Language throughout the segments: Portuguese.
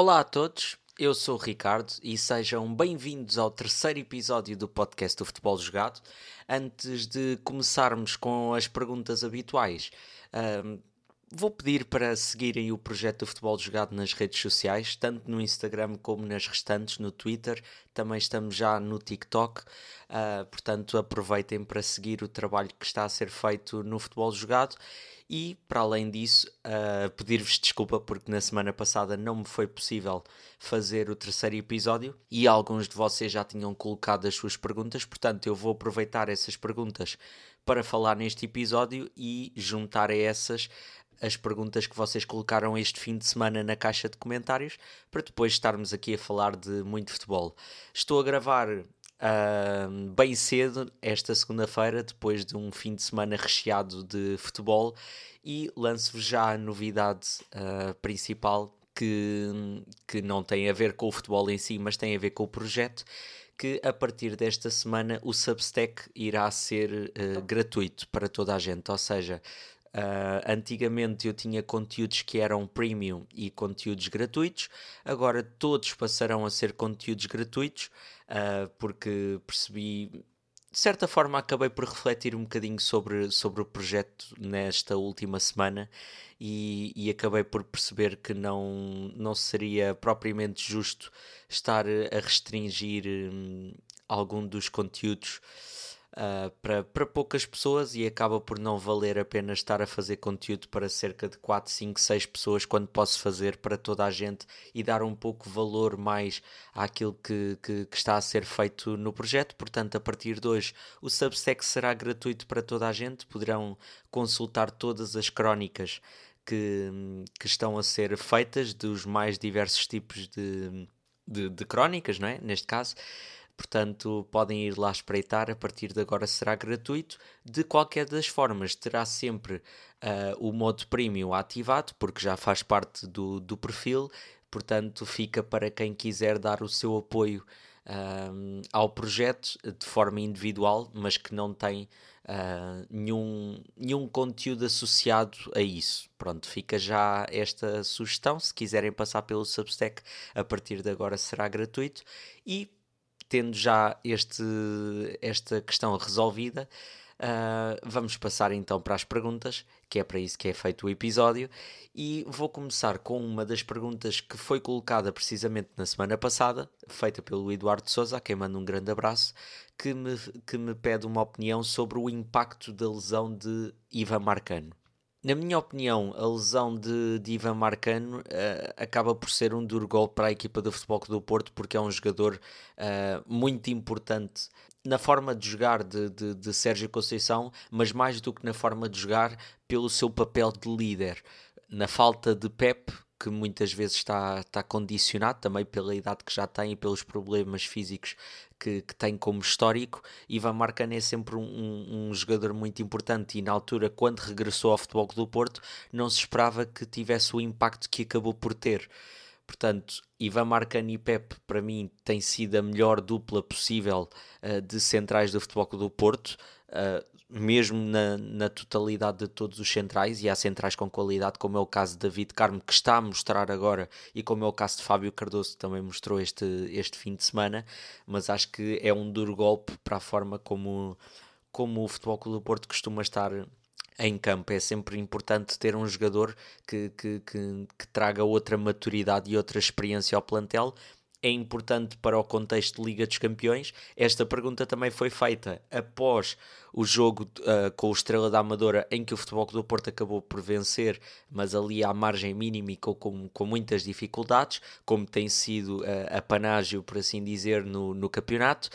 Olá a todos, eu sou o Ricardo e sejam bem-vindos ao terceiro episódio do podcast do Futebol Jogado. Antes de começarmos com as perguntas habituais, um, vou pedir para seguirem o projeto do Futebol Jogado nas redes sociais, tanto no Instagram como nas restantes, no Twitter, também estamos já no TikTok, uh, portanto aproveitem para seguir o trabalho que está a ser feito no Futebol Jogado e, para além disso, uh, pedir-vos desculpa porque na semana passada não me foi possível fazer o terceiro episódio e alguns de vocês já tinham colocado as suas perguntas, portanto, eu vou aproveitar essas perguntas para falar neste episódio e juntar a essas as perguntas que vocês colocaram este fim de semana na caixa de comentários para depois estarmos aqui a falar de muito futebol. Estou a gravar uh, bem cedo, esta segunda-feira, depois de um fim de semana recheado de futebol, e lanço-vos já a novidade uh, principal que, que não tem a ver com o futebol em si, mas tem a ver com o projeto. Que a partir desta semana o Substack irá ser uh, gratuito para toda a gente, ou seja, Uh, antigamente eu tinha conteúdos que eram premium e conteúdos gratuitos, agora todos passarão a ser conteúdos gratuitos uh, porque percebi, de certa forma, acabei por refletir um bocadinho sobre, sobre o projeto nesta última semana e, e acabei por perceber que não, não seria propriamente justo estar a restringir um, algum dos conteúdos uh, para, para poucas pessoas e acaba por não valer a pena estar a fazer conteúdo para cerca de 4, 5, 6 pessoas quando posso fazer para toda a gente e dar um pouco valor mais àquilo que, que, que está a ser feito no projeto. Portanto, a partir de hoje, o Substack será gratuito para toda a gente, poderão consultar todas as crónicas que, que estão a ser feitas dos mais diversos tipos de, de, de crónicas, não é? Neste caso. Portanto, podem ir lá espreitar. A partir de agora será gratuito. De qualquer das formas, terá sempre uh, o modo premium ativado, porque já faz parte do, do perfil. Portanto, fica para quem quiser dar o seu apoio ao projeto de forma individual, mas que não tem uh, nenhum, nenhum conteúdo associado a isso. Pronto, fica já esta sugestão. Se quiserem passar pelo Substack, a partir de agora será gratuito. E tendo já este, esta questão resolvida, uh, vamos passar então para as perguntas, que é para isso que é feito o episódio. E vou começar com uma das perguntas que foi colocada precisamente na semana passada, feita pelo Eduardo Souza, a quem mando um grande abraço, que me, que me pede uma opinião sobre o impacto da lesão de Ivan Marcano. Na minha opinião, a lesão de, de Ivan Marcano uh, acaba por ser um duro golpe para a equipa do Futebol Clube do Porto, porque é um jogador uh, muito importante na forma de jogar de, de, de Sérgio Conceição, mas mais do que na forma de jogar, pelo seu papel de líder. Na falta de Pep, que muitas vezes está, está condicionado também pela idade que já tem e pelos problemas físicos que, que tem como histórico. Ivan Marcano é sempre um, um, jogador muito importante e na altura, quando regressou ao Futebol do Porto, não se esperava que tivesse o impacto que acabou por ter. Portanto, Ivan Marcano e Pep, para mim, tem sido a melhor dupla possível uh, de centrais do Futebol do Porto. Uh, mesmo na, na totalidade de todos os centrais, e há centrais com qualidade, como é o caso de David Carmo, que está a mostrar agora, e como é o caso de Fábio Cardoso, que também mostrou este, este fim de semana, mas acho que é um duro golpe para a forma como, como o Futebol Clube do Porto costuma estar em campo. É sempre importante ter um jogador que, que, que, que traga outra maturidade e outra experiência ao plantel, é importante para o contexto de Liga dos Campeões. Esta pergunta também foi feita após o jogo uh, com o Estrela da Amadora, em que o Futebol do Porto acabou por vencer, mas ali à margem mínima e com, com, com muitas dificuldades, como tem sido uh, a panágio, por assim dizer, no, no campeonato.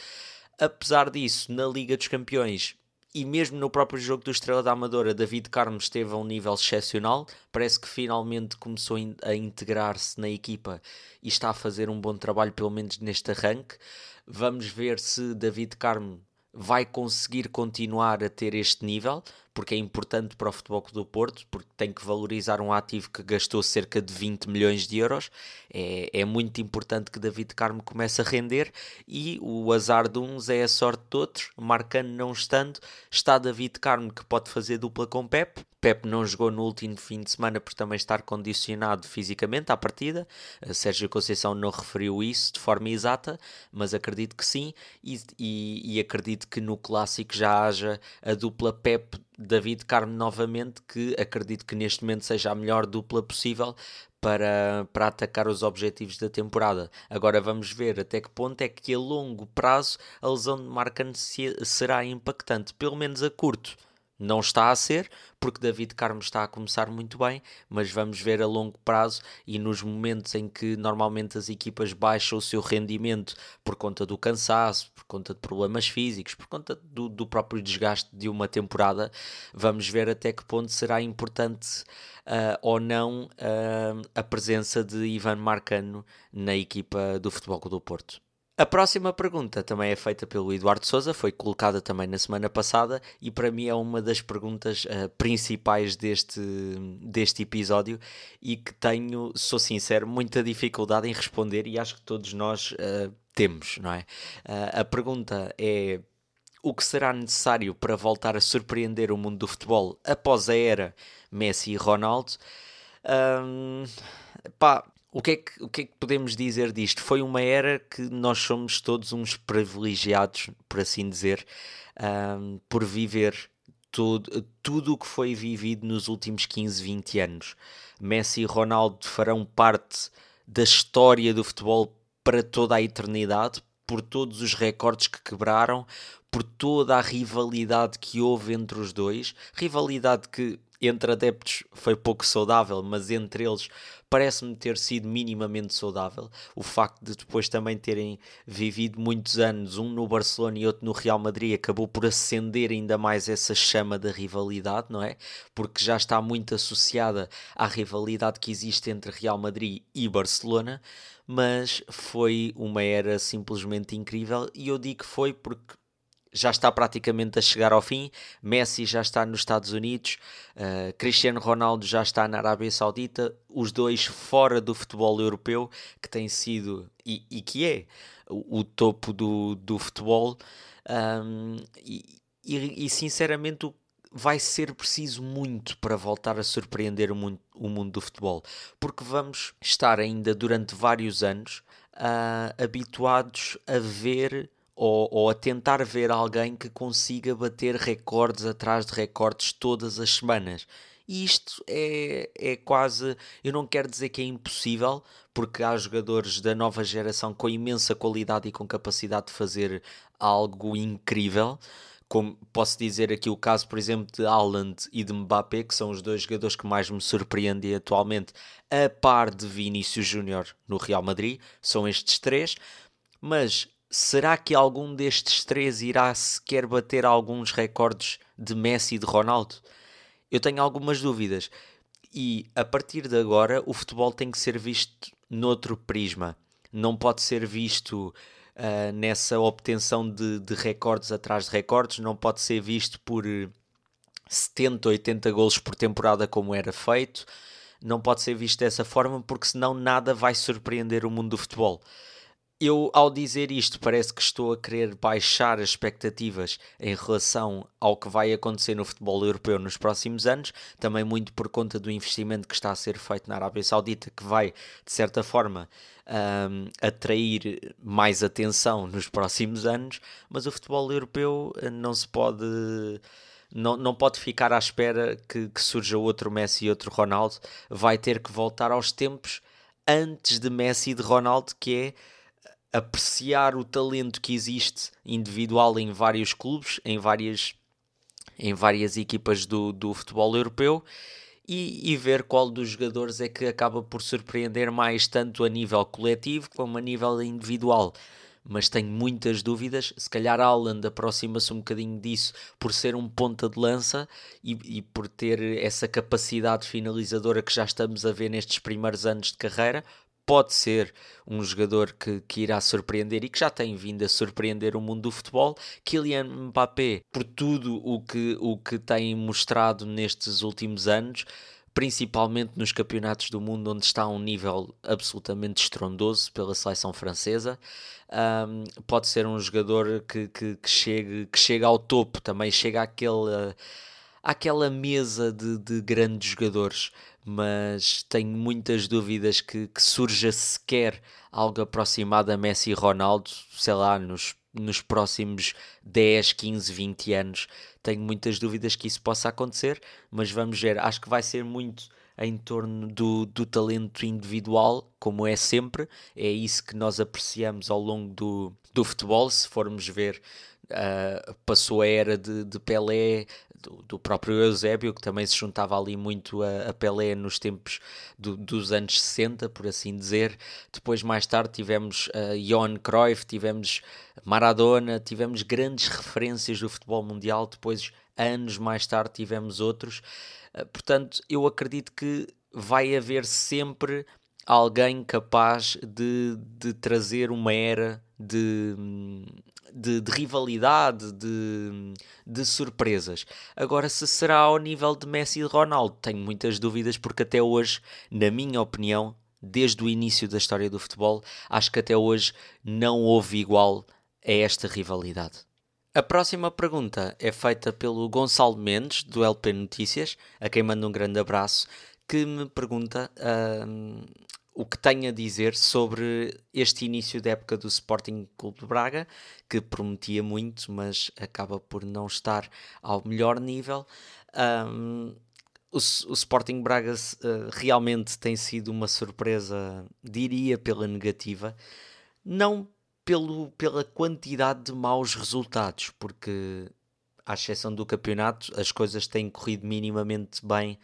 Apesar disso, na Liga dos Campeões, e mesmo no próprio jogo do Estrela da Amadora, David Carmo esteve a um nível excepcional. Parece que finalmente começou a integrar-se na equipa e está a fazer um bom trabalho, pelo menos neste arranque. Vamos ver se David Carmo vai conseguir continuar a ter este nível, porque é importante para o Futebol Clube do Porto, porque tem que valorizar um ativo que gastou cerca de 20 milhões de euros. É, é muito importante que David Carmo comece a render e o azar de uns é a sorte de outros. Marcando não estando, está David Carmo que pode fazer dupla com Pep. Pep não jogou no último fim de semana por também estar condicionado fisicamente à partida. A Sérgio Conceição não referiu isso de forma exata, mas acredito que sim. E, e, e acredito que no clássico já haja a dupla Pep David Carmo novamente, que acredito que neste momento seja a melhor dupla possível para, para atacar os objetivos da temporada. Agora vamos ver até que ponto é que a longo prazo a lesão de Marcan será impactante, pelo menos a curto não está a ser, porque David Carmo está a começar muito bem, mas vamos ver a longo prazo e nos momentos em que normalmente as equipas baixam o seu rendimento por conta do cansaço, por conta de problemas físicos, por conta do, do próprio desgaste de uma temporada, vamos ver até que ponto será importante uh, ou não uh, a presença de Ivan Marcano na equipa do Futebol do Porto. A próxima pergunta também é feita pelo Eduardo Souza, foi colocada também na semana passada e para mim é uma das perguntas uh, principais deste, deste episódio e que tenho, sou sincero, muita dificuldade em responder e acho que todos nós uh, temos, não é? Uh, a pergunta é o que será necessário para voltar a surpreender o mundo do futebol após a era Messi e Ronaldo? Um, pá, o que, é que, o que é que podemos dizer disto? Foi uma era que nós somos todos uns privilegiados, por assim dizer, um, por viver tudo, tudo o que foi vivido nos últimos 15, 20 anos. Messi e Ronaldo farão parte da história do futebol para toda a eternidade, por todos os recordes que quebraram, por toda a rivalidade que houve entre os dois. Rivalidade que entre adeptos foi pouco saudável, mas entre eles parece-me ter sido minimamente saudável. O facto de depois também terem vivido muitos anos, um no Barcelona e outro no Real Madrid, acabou por acender ainda mais essa chama da rivalidade, não é? Porque já está muito associada à rivalidade que existe entre Real Madrid e Barcelona. Mas foi uma era simplesmente incrível, e eu digo que foi porque já está praticamente a chegar ao fim. Messi já está nos Estados Unidos, uh, Cristiano Ronaldo já está na Arábia Saudita, os dois fora do futebol europeu, que tem sido e, e que é o, o, topo do, do futebol. Um, e, e, e, sinceramente vai ser preciso muito para voltar a surpreender o mundo, o mundo do futebol, porque vamos estar ainda durante vários anos uh, habituados a ver ou, ou, a tentar ver alguém que consiga bater recordes atrás de recordes todas as semanas. E isto é, é quase. Eu não quero dizer que é impossível, porque há jogadores da nova geração com imensa qualidade e com capacidade de fazer algo incrível. Como posso dizer aqui o caso, por exemplo, de Haaland e de Mbappé, que são os dois jogadores que mais me surpreendem atualmente, a par de Vinícius Júnior no Real Madrid, são estes três. Mas será que algum destes três irá sequer bater alguns recordes de Messi e de Ronaldo? Eu tenho algumas dúvidas. E a partir de agora, o futebol tem que ser visto noutro prisma. Não pode ser visto uh, nessa obtenção de, de, recordes atrás de recordes, não pode ser visto por 70, 80 golos por temporada, como era feito. Não pode ser visto dessa forma, porque senão nada vai surpreender o mundo do futebol eu, ao dizer isto, parece que estou a querer baixar as expectativas em relação ao que vai acontecer no futebol europeu nos próximos anos, também muito por conta do investimento que está a ser feito na Arábia Saudita, que vai, de certa forma, um, atrair mais atenção nos próximos anos, mas o futebol europeu eh, não se pode. Não, não pode ficar à espera que, que surja outro Messi e outro Ronaldo, vai ter que voltar aos tempos antes de Messi e de Ronaldo, que é apreciar o talento que existe individual em vários clubes, em várias, em várias equipas do, do futebol europeu e, e, ver qual dos jogadores é que acaba por surpreender mais, tanto a nível coletivo como a nível individual. Mas tenho muitas dúvidas. Se calhar Haaland aproxima-se um bocadinho disso por ser um ponta de lança e, e por ter essa capacidade finalizadora que já estamos a ver nestes primeiros anos de carreira pode ser um jogador que, que irá surpreender e que já tem vindo a surpreender o mundo do futebol. Kylian Mbappé, por tudo o que, o que tem mostrado nestes últimos anos, principalmente nos campeonatos do mundo, onde está a um nível absolutamente estrondoso pela seleção francesa. Um, pode ser um jogador que, que, que, chegue, que chega ao topo, também chega àquele, àquela mesa de, de grandes jogadores mas tenho muitas dúvidas que, que surja sequer algo aproximado a Messi e Ronaldo, sei lá, nos, nos próximos 10, 15, 20 anos. Tenho muitas dúvidas que isso possa acontecer, mas vamos ver. Acho que vai ser muito em torno do, do talento individual, como é sempre. É isso que nós apreciamos ao longo do, do futebol. Se formos ver, uh, passou a era de, de Pelé, do, do, próprio Eusébio, que também se juntava ali muito a, a Pelé nos tempos do, dos anos 60, por assim dizer. Depois, mais tarde, tivemos uh, Johan Cruyff, tivemos Maradona, tivemos grandes referências do futebol mundial. Depois, anos mais tarde, tivemos outros. Uh, portanto, eu acredito que vai haver sempre alguém capaz de, de trazer uma era de, de, de rivalidade, de, de, surpresas. Agora, se será ao nível de Messi e Ronaldo, tenho muitas dúvidas, porque até hoje, na minha opinião, desde o início da história do futebol, acho que até hoje não houve igual a esta rivalidade. A próxima pergunta é feita pelo Gonçalo Mendes, do LP Notícias, a quem mando um grande abraço, que me pergunta uh, o que tem a dizer sobre este início da época do Sporting Clube de Braga, que prometia muito, mas acaba por não estar ao melhor nível. Um, o, o, Sporting Braga uh, realmente tem sido uma surpresa, diria, pela negativa, não pelo, pela quantidade de maus resultados, porque, à exceção do campeonato, as coisas têm corrido minimamente bem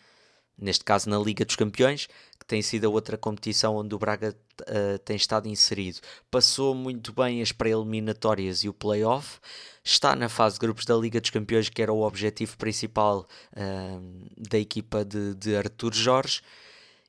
neste caso na Liga dos Campeões, que tem sido a outra competição onde o Braga uh, tem estado inserido. Passou muito bem as pré-eliminatórias e o play-off, está na fase de grupos da Liga dos Campeões, que era o objetivo principal uh, da equipa de, de Artur Jorge.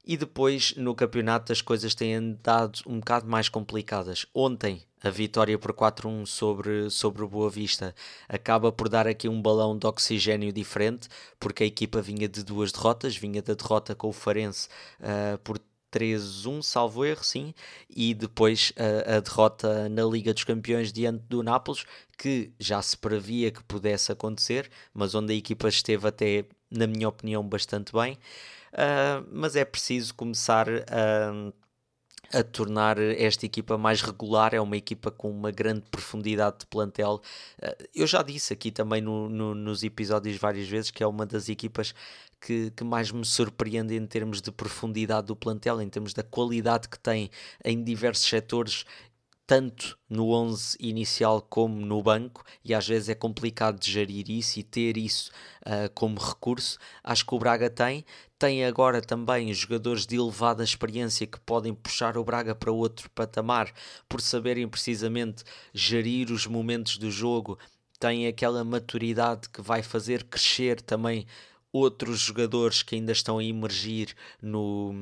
E depois no campeonato as coisas têm andado um bocado mais complicadas. Ontem a vitória por 4-1 sobre, sobre o Boa Vista acaba por dar aqui um balão de oxigênio diferente, porque a equipa vinha de duas derrotas, vinha da derrota com o Farense uh, por 3-1, salvo erro, sim, e depois uh, a derrota na Liga dos Campeões diante do Nápoles, que já se previa que pudesse acontecer, mas onde a equipa esteve até, na minha opinião, bastante bem. Uh, mas é preciso começar a a tornar esta equipa mais regular. É uma equipa com uma grande profundidade de plantel. Eh, eu já disse aqui também no, no, nos episódios várias vezes que é uma das equipas que, que, mais me surpreende em termos de profundidade do plantel, em termos da qualidade que tem em diversos setores tanto no 11 inicial como no banco, e às vezes é complicado de gerir isso e ter isso uh, como recurso. Acho que o Braga tem. Tem agora também jogadores de elevada experiência que podem puxar o Braga para outro patamar por saberem precisamente gerir os momentos do jogo. Tem aquela maturidade que vai fazer crescer também outros jogadores que ainda estão a emergir no,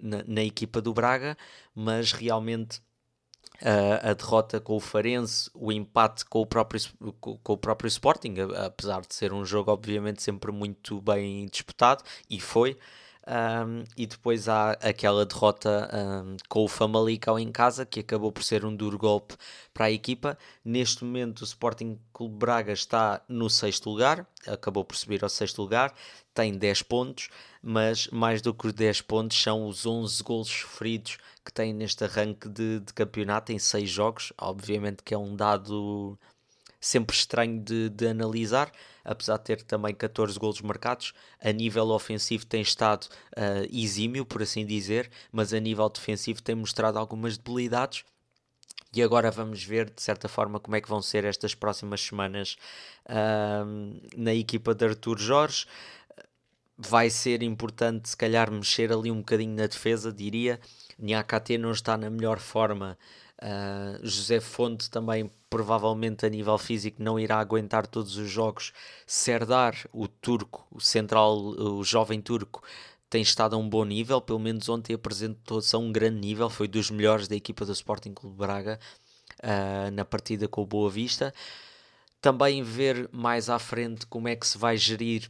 na, na equipa do Braga, mas realmente a, a derrota com o Farense, o empate com o próprio, com, com, o próprio Sporting, apesar de ser um jogo obviamente sempre muito bem disputado, e foi. Um, e depois há aquela derrota um, com o Famalicão em casa, que acabou por ser um duro golpe para a equipa. Neste momento, o Sporting Clube Braga está no sexto lugar, acabou por subir ao sexto lugar, tem 10 pontos, mas mais do que os 10 pontos são os 11 gols sofridos que tem neste arranque de, de campeonato em 6 jogos. Obviamente que é um dado sempre estranho de, de, analisar, apesar de ter também 14 golos marcados. A nível ofensivo tem estado uh, exímio, por assim dizer, mas a nível defensivo tem mostrado algumas debilidades. E agora vamos ver, de certa forma, como é que vão ser estas próximas semanas uh, na equipa de Artur Jorge. Vai ser importante, se calhar, mexer ali um bocadinho na defesa, diria. Niakate não está na melhor forma. Uh, José Fonte também provavelmente a nível físico não irá aguentar todos os jogos. Serdar, o turco, o central, o jovem turco, tem estado a um bom nível, pelo menos ontem apresentou-se a um grande nível, foi dos melhores da equipa do Sporting Clube Braga uh, na partida com o Boa Vista. Também ver mais à frente como é que se vai gerir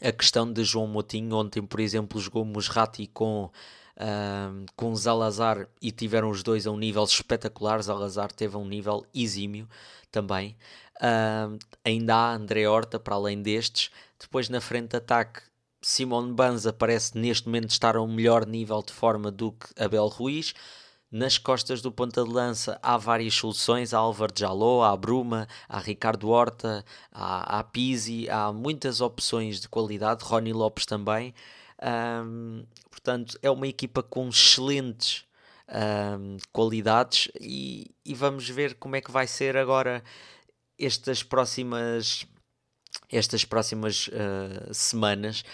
a questão de João Moutinho. Ontem, por exemplo, jogou Musrati com, uh, com Zalazar e tiveram os dois a um nível espetacular. Zalazar teve a um nível exímio também. Uh, ainda há André Horta para além destes. Depois na frente de ataque Simone Banza parece neste momento estar a um melhor nível de forma do que Abel Ruiz. Nas costas do ponta de lança há várias soluções, há Álvaro Jaló, há Bruma, há Ricardo Horta, há, há Pizzi, há muitas opções de qualidade, Rony Lopes também. Um, portanto, é uma equipa com excelentes um, qualidades e, e, vamos ver como é que vai ser agora estas próximas estas próximas uh, semanas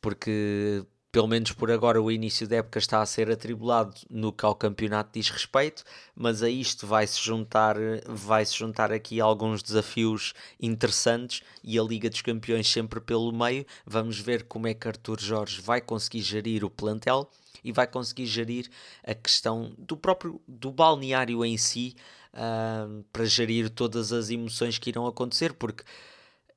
porque pelo menos por agora o início da época está a ser atribulado no que ao campeonato diz respeito, mas a isto vai-se juntar, vai -se juntar aqui alguns desafios interessantes e a Liga dos Campeões sempre pelo meio. Vamos ver como é que Arthur Jorge vai conseguir gerir o plantel e vai conseguir gerir a questão do próprio do balneário em si uh, para gerir todas as emoções que irão acontecer, porque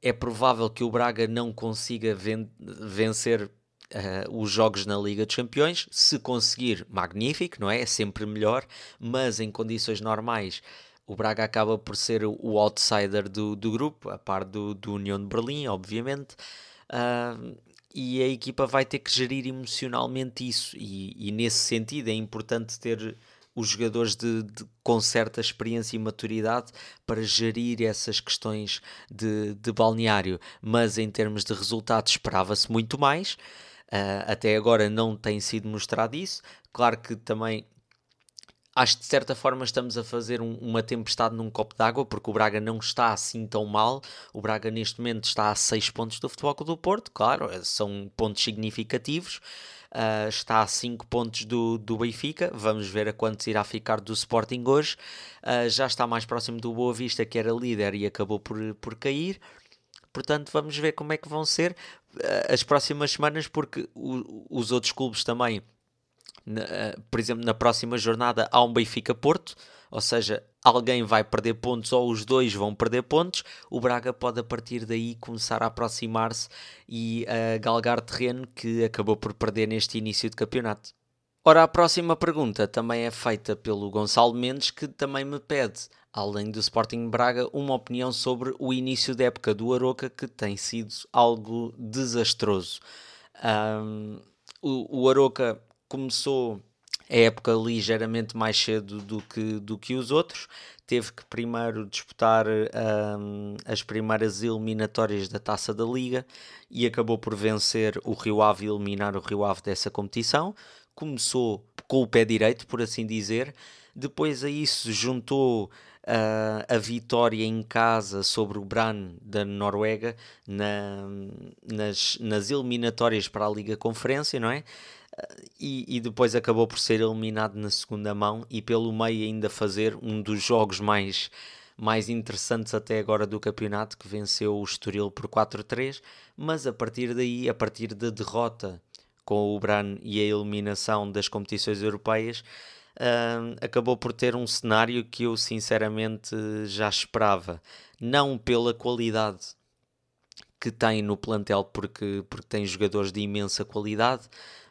é provável que o Braga não consiga ven vencer uh, os jogos na Liga dos Campeões. Se conseguir, magnífico, não é? É sempre melhor, mas em condições normais. O Braga acaba por ser o outsider do, do grupo, a par do, do União de Berlim, obviamente. Uh, e a equipa vai ter que gerir emocionalmente isso, e, e nesse sentido é importante ter os jogadores de, de, com certa experiência e maturidade para gerir essas questões de, de balneário. Mas em termos de resultados, esperava-se muito mais. Uh, até agora não tem sido mostrado isso. Claro que também acho que de certa forma estamos a fazer um, uma tempestade num copo d'água, porque o Braga não está assim tão mal. O Braga neste momento está a 6 pontos do Futebol do Porto, claro, são pontos significativos uh, está a 5 pontos do, do Benfica, vamos ver a quantos irá ficar do Sporting hoje, uh, já está mais próximo do Boa Vista, que era líder e acabou por, por cair. Portanto, vamos ver como é que vão ser as próximas semanas, porque o, os outros clubes também, na, por exemplo, na próxima jornada há um Benfica Porto, ou seja, alguém vai perder pontos ou os dois vão perder pontos, o Braga pode a partir daí começar a aproximar-se e a galgar terreno que acabou por perder neste início de campeonato. Ora, a próxima pergunta também é feita pelo Gonçalo Mendes, que também me pede, além do Sporting Braga, uma opinião sobre o início da época do Aroca, que tem sido algo desastroso. Um, o, o Aroca começou a época ligeiramente mais cedo do que, do que os outros. Teve que primeiro disputar um, as primeiras eliminatórias da Taça da Liga e acabou por vencer o Rio Ave e eliminar o Rio Ave dessa competição. Começou com o pé direito, por assim dizer. Depois a isso juntou uh, a vitória em casa sobre o Brann da Noruega na, nas, nas eliminatórias para a Liga Conferência, não é? e, e, depois acabou por ser eliminado na segunda mão e pelo meio ainda fazer um dos jogos mais, mais interessantes até agora do campeonato, que venceu o Estoril por 4-3, mas a partir daí, a partir da derrota com o Bran e a eliminação das competições europeias, acabou por ter um cenário que eu sinceramente já esperava. Não pela qualidade que tem no plantel, porque, porque tem jogadores de imensa qualidade,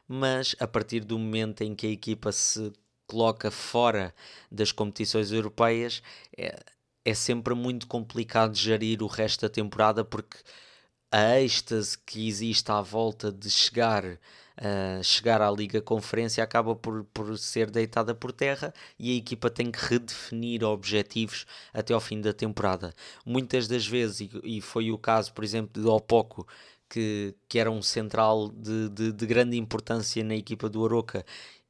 mas a partir do momento em que a equipa se coloca fora das competições europeias, é, é sempre muito complicado gerir o resto da temporada porque a êxtase que existe à volta de chegar, chegar à Liga Conferência acaba por, por ser deitada por terra e a equipa tem que redefinir objetivos até ao fim da temporada. Muitas das vezes, e, e foi o caso, por exemplo, de Opoco, que, que era um central de, de, de grande importância na equipa do Aroca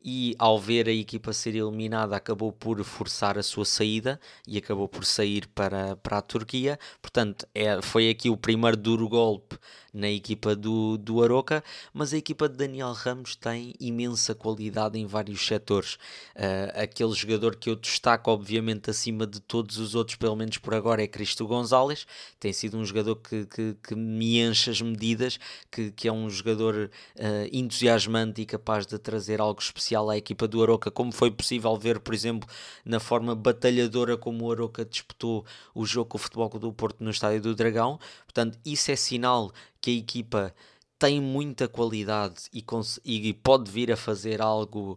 e ao ver a equipa ser eliminada acabou por forçar a sua saída e acabou por sair para, para a Turquia. Portanto, é, foi aqui o primeiro duro golpe na equipa do, do Aroca, mas a equipa de Daniel Ramos tem imensa qualidade em vários setores. Uh, aquele jogador que eu destaco, obviamente, acima de todos os outros, pelo menos por agora, é Cristo Gonzalez. Tem sido um jogador que, que, que me enche as medidas, que, que é um jogador uh, entusiasmante e capaz de trazer algo especial à equipa do Aroca, como foi possível ver, por exemplo, na forma batalhadora como o Aroca disputou o jogo com o Futebol do Porto no Estádio do Dragão. Portanto, isso é sinal que a equipa tem muita qualidade e, e, pode vir a fazer algo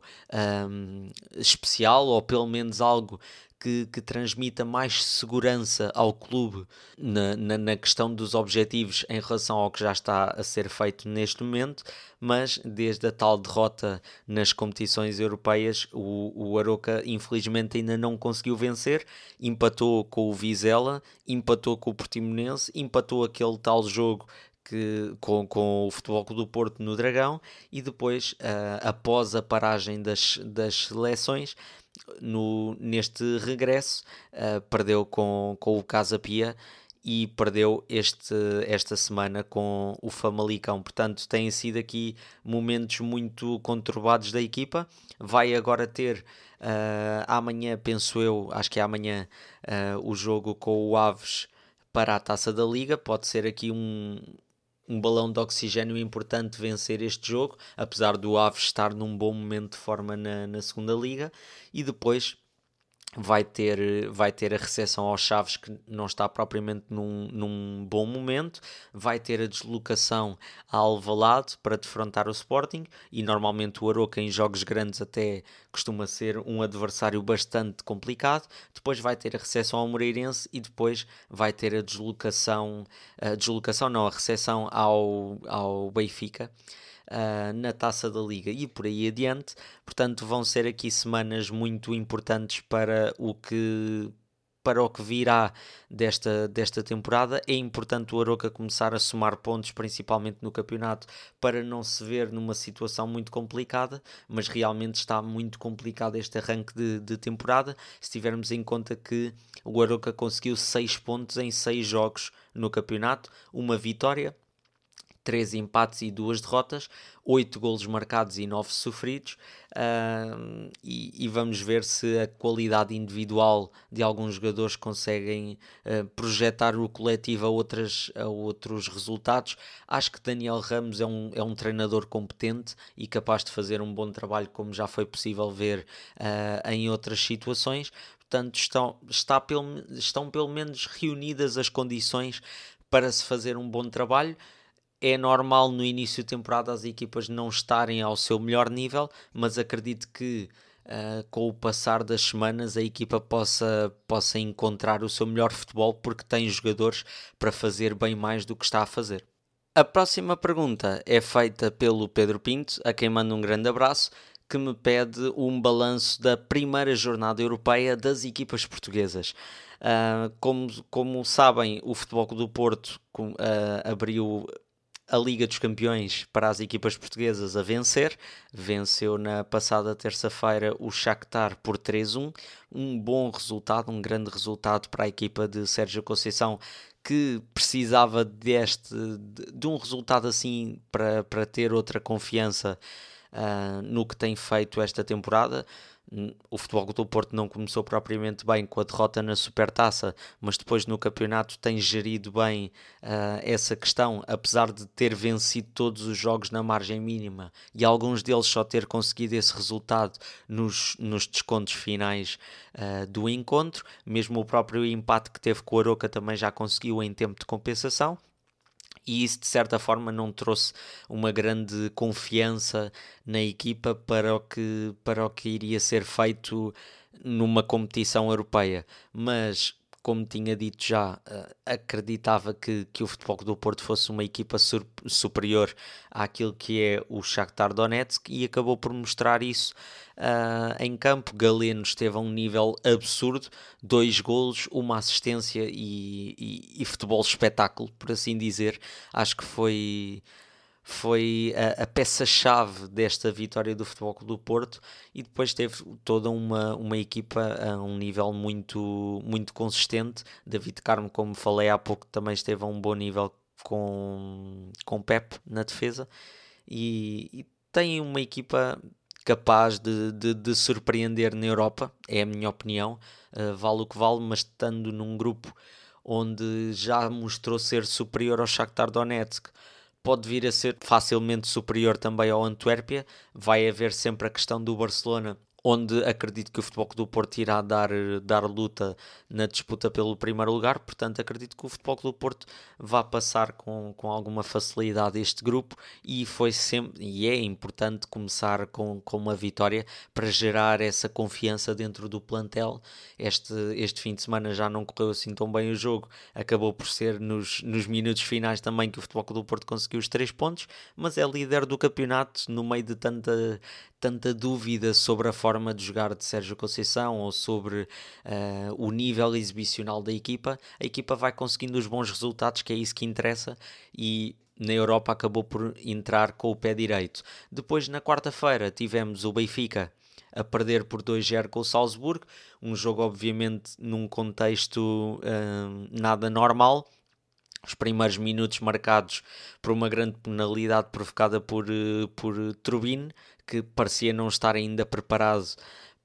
um, especial ou pelo menos algo que, que transmita mais segurança ao clube na, na, na, questão dos objetivos em relação ao que já está a ser feito neste momento, mas desde a tal derrota nas competições europeias, o, o Aroca infelizmente ainda não conseguiu vencer, empatou com o Vizela, empatou com o Portimonense, empatou aquele tal jogo que, com, com o Futebol do Porto no Dragão e depois, uh, após a paragem das, das seleções, no, neste regresso, uh, perdeu com, com o Casa Pia e perdeu este, esta semana com o Famalicão. Portanto, têm sido aqui momentos muito conturbados da equipa. Vai agora ter uh, amanhã, penso eu, acho que é amanhã, o jogo com o Aves para a taça da Liga. Pode ser aqui um, um balão de oxigênio importante vencer este jogo, apesar do Aves estar num bom momento de forma na, na segunda liga, e depois vai ter, vai ter a recepção aos Chaves que não está propriamente num, num bom momento, vai ter a deslocação a Alvalade para defrontar o Sporting e normalmente o Aroca em jogos grandes até costuma ser um adversário bastante complicado, depois vai ter a recepção ao Moreirense e depois vai ter a deslocação, a deslocação não, a recepção ao, ao Benfica uh, na taça da Liga e por aí adiante. Portanto, vão ser aqui semanas muito importantes para o que para o que virá desta, desta temporada. É importante o Aroca começar a somar pontos, principalmente no campeonato, para não se ver numa situação muito complicada, mas realmente está muito complicado este arranque de, de temporada, se tivermos em conta que o Aroca conseguiu 6 pontos em 6 jogos no campeonato, uma vitória, três empates e duas derrotas, oito golos marcados e nove sofridos, uh, e, e, vamos ver se a qualidade individual de alguns jogadores conseguem uh, projetar o coletivo a, outras, a outros resultados. Acho que Daniel Ramos é um, é um treinador competente e capaz de fazer um bom trabalho, como já foi possível ver uh, em outras situações. Portanto, estão, está pelo, estão pelo menos reunidas as condições para se fazer um bom trabalho é normal no início de temporada as equipas não estarem ao seu melhor nível, mas acredito que uh, com o passar das semanas a equipa possa, possa encontrar o seu melhor futebol porque tem jogadores para fazer bem mais do que está a fazer. A próxima pergunta é feita pelo Pedro Pinto, a quem mando um grande abraço, que me pede um balanço da primeira jornada europeia das equipas portuguesas. Uh, como, como sabem, o Futebol do Porto uh, abriu a Liga dos Campeões para as equipas portuguesas a vencer. Venceu na passada terça-feira o Shakhtar por 3-1. Um bom resultado, um grande resultado para a equipa de Sérgio Conceição que precisava deste, de um resultado assim para, para ter outra confiança uh, no que tem feito esta temporada o Futebol do Porto não começou propriamente bem com a derrota na Supertaça, mas depois no campeonato tem gerido bem uh, essa questão, apesar de ter vencido todos os jogos na margem mínima e alguns deles só ter conseguido esse resultado nos, nos descontos finais uh, do encontro. Mesmo o próprio empate que teve com o Aroca também já conseguiu em tempo de compensação e isso de certa forma não trouxe uma grande confiança na equipa para o que, para o que iria ser feito numa competição europeia. Mas como tinha dito já, uh, acreditava que, que o Futebol do Porto fosse uma equipa sur superior àquilo que é o Shakhtar Donetsk e acabou por mostrar isso uh, em campo. Galeno esteve a um nível absurdo, dois golos, uma assistência e, e, e futebol espetáculo, por assim dizer. Acho que foi foi a, a peça-chave desta vitória do Futebol Clube do Porto e depois teve toda uma, uma equipa a um nível muito, muito consistente. David Carmo, como falei há pouco, também esteve a um bom nível com, com Pep na defesa e, e tem uma equipa capaz de, de, de, surpreender na Europa, é a minha opinião, uh, vale o que vale, mas estando num grupo onde já mostrou ser superior ao Shakhtar Donetsk, pode vir a ser facilmente superior também ao Antuérpia. Vai haver sempre a questão do Barcelona onde acredito que o Futebol Clube do Porto irá dar, dar luta na disputa pelo primeiro lugar, portanto acredito que o Futebol Clube do Porto vá passar com, com alguma facilidade este grupo e foi sempre e é importante começar com, com uma vitória para gerar essa confiança dentro do plantel. Este, este fim de semana já não correu assim tão bem o jogo, acabou por ser nos, nos minutos finais também que o Futebol Clube do Porto conseguiu os três pontos, mas é líder do campeonato no meio de tanta tanta dúvida sobre a forma de jogar de Sérgio Conceição ou sobre uh, o nível exibicional da equipa, a equipa vai conseguindo os bons resultados, que é isso que interessa, e na Europa acabou por entrar com o pé direito. Depois, na quarta-feira, tivemos o Benfica a perder por 2-0 com o Salzburgo, um jogo obviamente num contexto uh, nada normal, os primeiros minutos marcados por uma grande penalidade provocada por, eh, por Turbine, que parecia não estar ainda preparado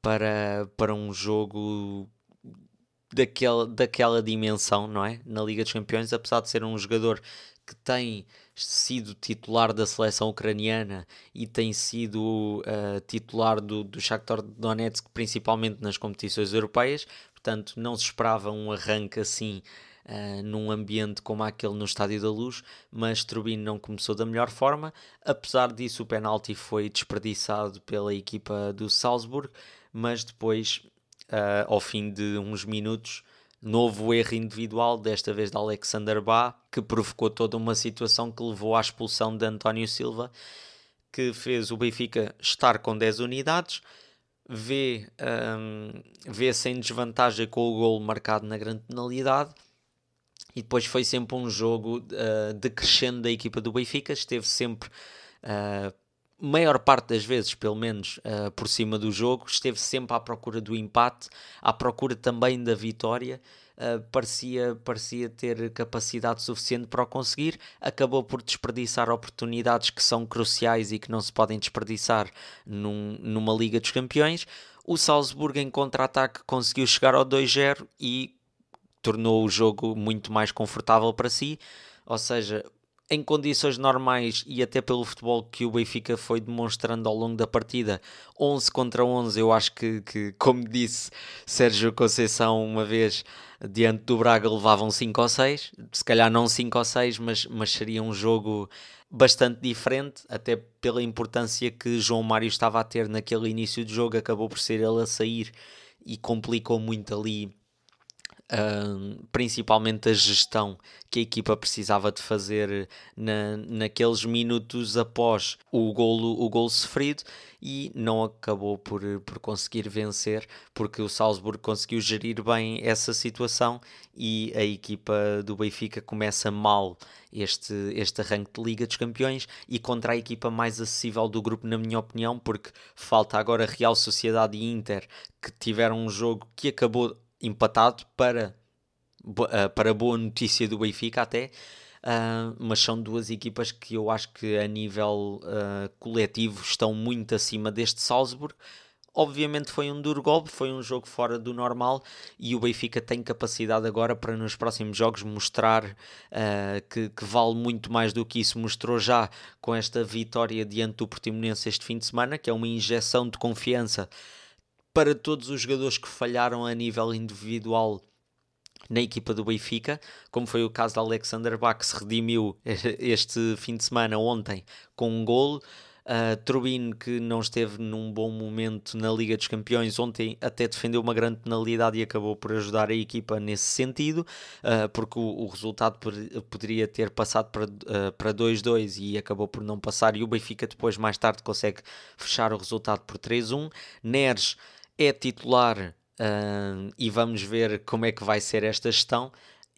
para, para um jogo daquela, daquela dimensão, não é? Na Liga dos Campeões, apesar de ser um jogador que tem sido titular da seleção ucraniana e tem sido uh, titular do, do Shakhtar Donetsk, principalmente nas competições europeias, portanto não se esperava um arranque assim uh, num ambiente como aquele no Estádio da Luz, mas Turbine não começou da melhor forma. Apesar disso, o penalti foi desperdiçado pela equipa do Salzburg, mas depois, uh, ao fim de uns minutos, novo erro individual, desta vez de Alexander Bá, que provocou toda uma situação que levou à expulsão de António Silva, que fez o Benfica estar com 10 unidades, vê, um, vê-se em desvantagem com o gol marcado na grande penalidade e depois foi sempre um jogo uh, decrescendo da equipa do Benfica, esteve sempre, uh, maior parte das vezes, pelo menos, uh, por cima do jogo, esteve sempre à procura do empate, à procura também da vitória. Uh, parecia, parecia ter capacidade suficiente para o conseguir, acabou por desperdiçar oportunidades que são cruciais e que não se podem desperdiçar num, numa Liga dos Campeões. O Salzburgo, em contra-ataque, conseguiu chegar ao 2-0 e tornou o jogo muito mais confortável para si. Ou seja, em condições normais e até pelo futebol que o Benfica foi demonstrando ao longo da partida, 11 contra 11, eu acho que, que como disse Sérgio Conceição uma vez, diante do Braga levavam 5 ou 6, se calhar não 5 ou 6, mas, mas seria um jogo bastante diferente, até pela importância que João Mário estava a ter naquele início de jogo, acabou por ser ele a sair e complicou muito ali Principalmente a gestão que a equipa precisava de fazer na, naqueles minutos após o golo, o golo sofrido e não acabou por, por conseguir vencer porque o Salzburgo conseguiu gerir bem essa situação e a equipa do Benfica começa mal este, este arranque de Liga dos Campeões e contra a equipa mais acessível do grupo, na minha opinião, porque falta agora Real Sociedade e Inter que tiveram um jogo que acabou empatado para, uh, para boa notícia do Benfica até, uh, mas são duas equipas que eu acho que a nível uh, coletivo estão muito acima deste Salzburg. Obviamente foi um duro golpe, foi um jogo fora do normal e o Benfica tem capacidade agora para nos próximos jogos mostrar uh, que, que, vale muito mais do que isso. Mostrou já com esta vitória diante do Portimonense este fim de semana, que é uma injeção de confiança para todos os jogadores que falharam a nível individual na equipa do Benfica, como foi o caso de Alexander Bach, que se redimiu este fim de semana, ontem, com um golo. Uh, Turbine, que não esteve num bom momento na Liga dos Campeões, ontem até defendeu uma grande penalidade e acabou por ajudar a equipa nesse sentido, uh, porque o, o, resultado poderia ter passado para, uh, para 2-2 e acabou por não passar. E o Benfica, depois, mais tarde, consegue fechar o resultado por 3-1. Neres é titular uh, e vamos ver como é que vai ser esta gestão.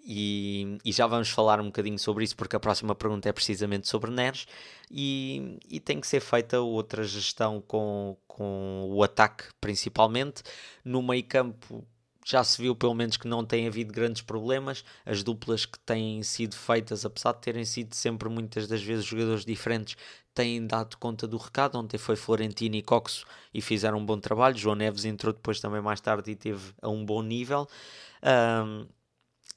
e, e, já vamos falar um bocadinho sobre isso, porque a próxima pergunta é precisamente sobre Neres. E, e tem que ser feita outra gestão com, com o ataque, principalmente. No meio campo, já se viu pelo menos que não tem havido grandes problemas. As duplas que têm sido feitas, apesar de terem sido sempre muitas das vezes jogadores diferentes, têm dado conta do recado. Ontem foi Florentino e Coxo e fizeram um bom trabalho. João Neves entrou depois também mais tarde e teve a um bom nível. Um,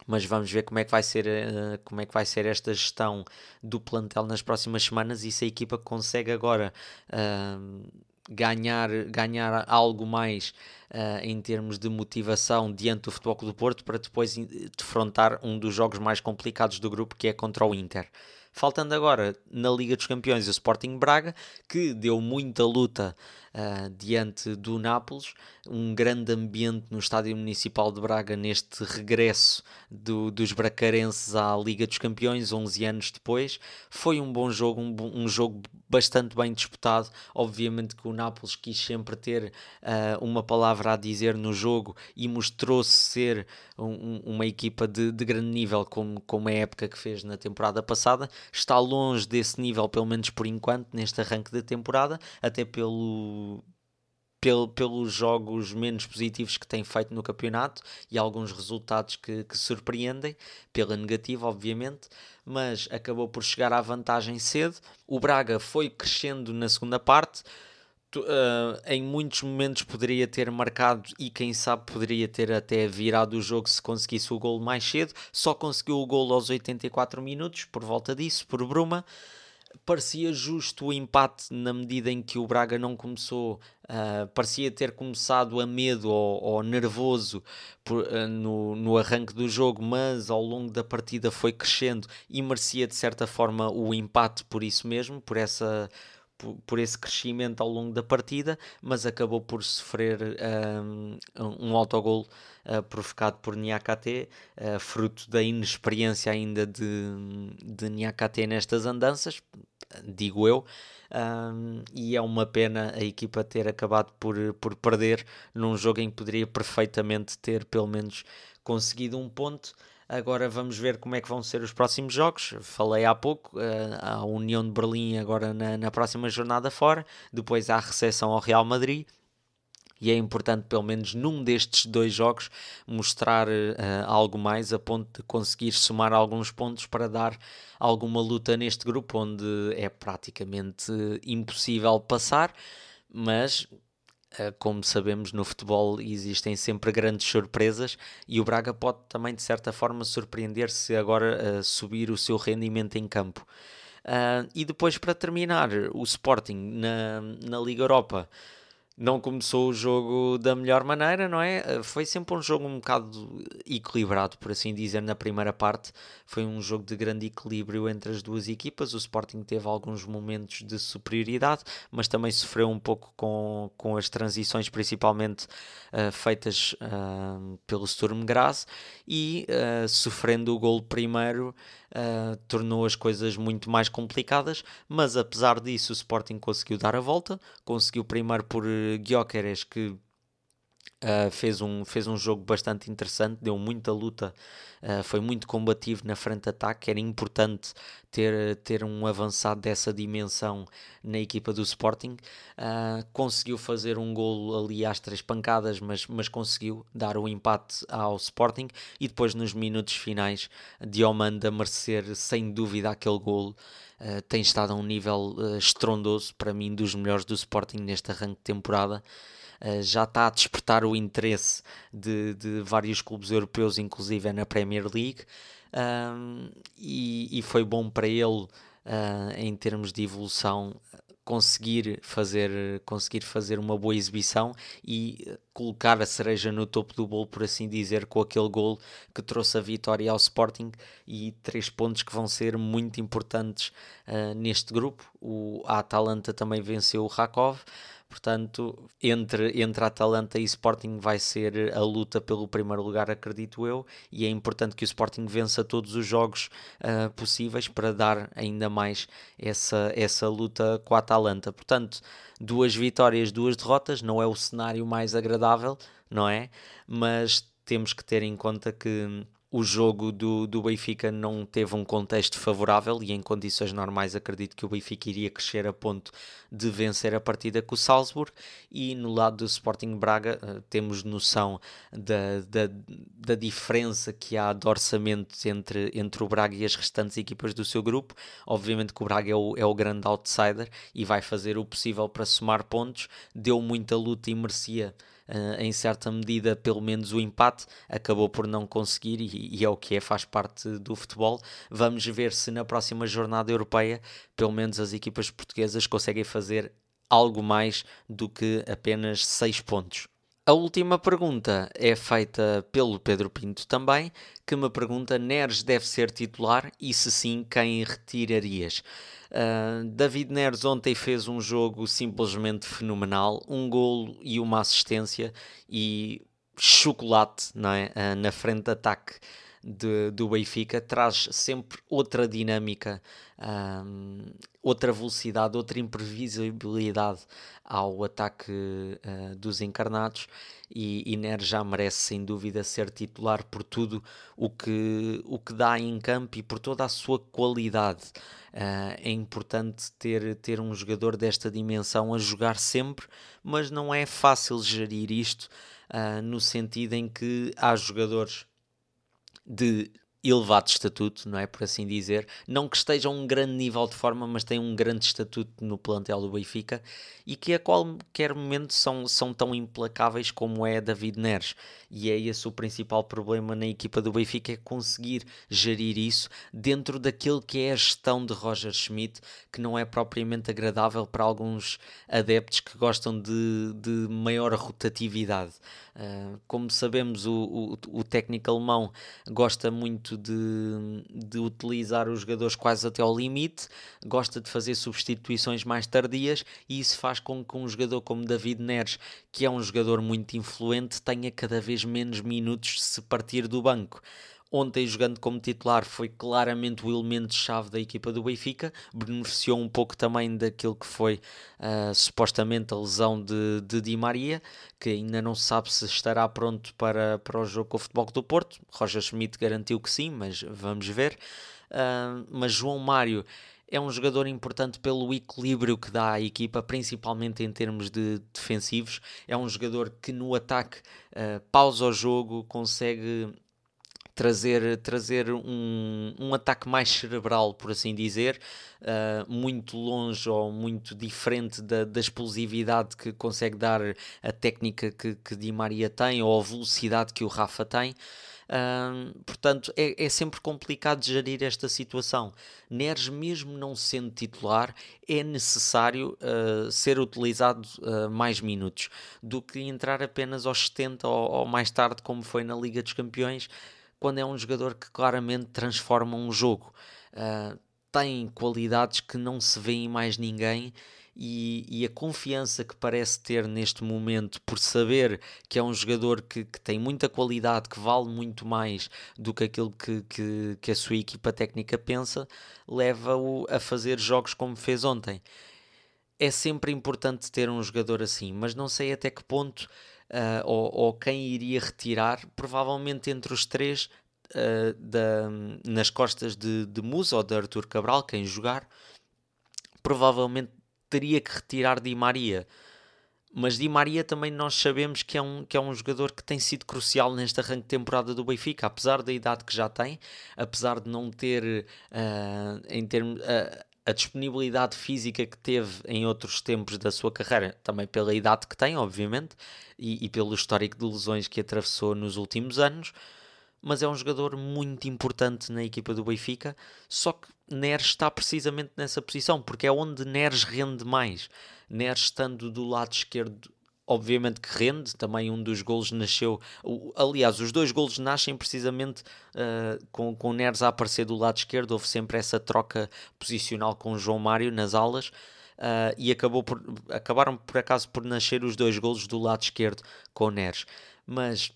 mas vamos ver como é que vai ser uh, como é que vai ser esta gestão do plantel nas próximas semanas e se a equipa consegue agora uh, ganhar, ganhar algo mais uh, em termos de motivação diante do Futebol Clube do Porto para depois defrontar um dos jogos mais complicados do grupo que é contra o Inter. Faltando agora na Liga dos Campeões o Sporting Braga, que deu muita luta uh, diante do Nápoles, um grande ambiente no Estádio Municipal de Braga neste regresso do, dos bracarenses à Liga dos Campeões, 11 anos depois. Foi um bom jogo, um, um jogo bastante bem disputado. Obviamente que o Nápoles quis sempre ter uh, uma palavra a dizer no jogo e mostrou-se ser um, uma equipa de, de, grande nível, como, como a época que fez na temporada passada está longe desse nível, pelo menos por enquanto, neste arranque da temporada, até pelo, pelo, pelos jogos menos positivos que tem feito no campeonato e alguns resultados que, que surpreendem, pela negativa, obviamente, mas acabou por chegar à vantagem cedo. O Braga foi crescendo na segunda parte. Uh, em muitos momentos poderia ter marcado e quem sabe poderia ter até virado o jogo se conseguisse o gol mais cedo. Só conseguiu o gol aos 84 minutos, por volta disso, por Bruma. Parecia justo o empate na medida em que o Braga não começou, uh, parecia ter começado a medo ou, ou nervoso por, uh, no, no arranque do jogo, mas ao longo da partida foi crescendo e merecia de certa forma o empate por isso mesmo, por essa por, esse crescimento ao longo da partida, mas acabou por sofrer um, um autogol uh, provocado por Niakate, uh, fruto da inexperiência ainda de, de Niakate nestas andanças, digo eu. Um, e é uma pena a equipa ter acabado por, por perder num jogo em que poderia perfeitamente ter pelo menos conseguido um ponto. Agora vamos ver como é que vão ser os próximos jogos. Falei há pouco, uh, a União de Berlim agora na, na próxima jornada fora, depois há a recepção ao Real Madrid. E é importante, pelo menos num destes dois jogos, mostrar uh, algo mais a ponto de conseguir somar alguns pontos para dar alguma luta neste grupo, onde é praticamente impossível passar. Mas eh, como sabemos, no futebol existem sempre grandes surpresas e o Braga pode também, de certa forma, surpreender-se agora a subir o seu rendimento em campo. Uh, e depois, para terminar, o Sporting na, na Liga Europa não começou o jogo da melhor maneira, não é? Eh, foi sempre um jogo um bocado equilibrado, por assim dizer, na primeira parte. Foi um jogo de grande equilíbrio entre as duas equipas. O Sporting teve alguns momentos de superioridade, mas também sofreu um pouco com, com as transições, principalmente uh, feitas uh, pelo Sturm Graz, e uh, sofrendo o gol primeiro uh, tornou as coisas muito mais complicadas, mas apesar disso o Sporting conseguiu dar a volta, conseguiu primeiro por uh, Gyökeres que Uh, fez, um, fez um jogo bastante interessante, deu muita luta, uh, foi muito combativo na frente de ataque. Era importante ter, ter um avançado dessa dimensão na equipa do Sporting. Uh, conseguiu fazer um golo ali às três pancadas, mas, mas conseguiu dar o empate ao Sporting. E depois, nos minutos finais, Diomanda merecer sem dúvida aquele golo. Uh, tem estado a um nível estrondoso, para mim, dos melhores do Sporting neste arranque de temporada. Eh, já está a despertar o interesse de, de vários clubes europeus, inclusive na Premier League, um, e, e, foi bom para ele, uh, em termos de evolução, conseguir fazer, conseguir fazer uma boa exibição e colocar a cereja no topo do bolo, por assim dizer, com aquele gol que trouxe a vitória ao Sporting e três pontos que vão ser muito importantes uh, neste grupo. O, a Atalanta também venceu o Rakov. Portanto, entre, entre Atalanta e Sporting vai ser a luta pelo primeiro lugar, acredito eu, e é importante que o Sporting vença todos os jogos uh, possíveis para dar ainda mais essa, essa luta com a Atalanta. Portanto, duas vitórias, duas derrotas, não é o cenário mais agradável, não é? Mas temos que ter em conta que o jogo do, do Benfica não teve um contexto favorável e em condições normais acredito que o Benfica iria crescer a ponto de vencer a partida com o Salzburg e no lado do Sporting Braga uh, temos noção da, da, da, diferença que há de orçamento entre, entre o Braga e as restantes equipas do seu grupo. Obviamente que o Braga é o, é o grande outsider e vai fazer o possível para somar pontos, deu muita luta e merecia uh, em certa medida, pelo menos o empate, acabou por não conseguir e, e, é o que é, faz parte do futebol. Vamos ver se na próxima jornada europeia, pelo menos as equipas portuguesas conseguem fazer algo mais do que apenas 6 pontos. A última pergunta é feita pelo Pedro Pinto também, que me pergunta: Neres deve ser titular e se sim, quem retirarias? Uh, David Neres ontem fez um jogo simplesmente fenomenal, um golo e uma assistência e chocolate é? Uh, na frente de ataque de, do Benfica, traz sempre outra dinâmica, um, outra velocidade, outra imprevisibilidade ao ataque uh, dos encarnados e, e Neres já merece sem dúvida ser titular por tudo o que, o que dá em campo e por toda a sua qualidade. Uh, é importante ter, ter um jogador desta dimensão a jogar sempre, mas não é fácil gerir isto uh, no sentido em que há jogadores de elevado estatuto, não é? Por assim dizer. Não que esteja a um grande nível de forma, mas tem um grande estatuto no plantel do Benfica e que a qualquer momento são, são tão implacáveis como é David Neres. E é esse o principal problema na equipa do Benfica, é conseguir gerir isso dentro daquilo que é a gestão de Roger Schmidt, que não é propriamente agradável para alguns adeptos que gostam de, de maior rotatividade. Uh, como sabemos, o, o, o, técnico alemão gosta muito de, de utilizar os jogadores quase até ao limite, gosta de fazer substituições mais tardias e isso faz com que um jogador como David Neres, que é um jogador muito influente, tenha cada vez menos minutos se partir do banco. Ontem, jogando como titular, foi claramente o elemento-chave da equipa do Benfica, beneficiou um pouco também daquilo que foi uh, supostamente a lesão de, de Di Maria, que ainda não sabe se estará pronto para, para o jogo com o Futebol do Porto. Roger Schmidt garantiu que sim, mas vamos ver. Uh, mas João Mário é um jogador importante pelo equilíbrio que dá à equipa, principalmente em termos de defensivos. É um jogador que no ataque uh, pausa o jogo, consegue trazer, trazer um, um ataque mais cerebral, por assim dizer, uh, muito longe ou muito diferente da, da explosividade que consegue dar a técnica que, que Di Maria tem ou a velocidade que o Rafa tem. Uh, portanto, é, é, sempre complicado gerir esta situação. Neres, mesmo não sendo titular, é necessário uh, ser utilizado uh, mais minutos do que entrar apenas aos 70 ou, ou, mais tarde, como foi na Liga dos Campeões, quando é um jogador que claramente transforma um jogo. Uh, tem qualidades que não se vê em mais ninguém e, e, a confiança que parece ter neste momento por saber que é um jogador que, que tem muita qualidade, que vale muito mais do que aquilo que, que, que a sua equipa técnica pensa, leva-o a fazer jogos como fez ontem. É sempre importante ter um jogador assim, mas não sei até que ponto uh, ou, ou, quem iria retirar, provavelmente entre os três, uh, da, nas costas de, de Musa ou de Arthur Cabral, quem jogar, provavelmente teria que retirar Di Maria. Mas Di Maria também nós sabemos que é, um, que é um jogador que tem sido crucial neste arranque de temporada do Benfica, apesar da idade que já tem, apesar de não ter uh, em termos, a disponibilidade física que teve em outros tempos da sua carreira, também pela idade que tem, obviamente, e, e, pelo histórico de lesões que atravessou nos últimos anos, mas é um jogador muito importante na equipa do Benfica. Só que Neres está precisamente nessa posição, porque é onde Neres rende mais. Neres estando do lado esquerdo obviamente que rende, também um dos golos nasceu, aliás, os dois golos nascem precisamente uh, com, com o Neres a aparecer do lado esquerdo, houve sempre essa troca posicional com o João Mário nas alas, uh, e acabou por, acabaram por acaso por nascer os dois golos do lado esquerdo com o Neres, mas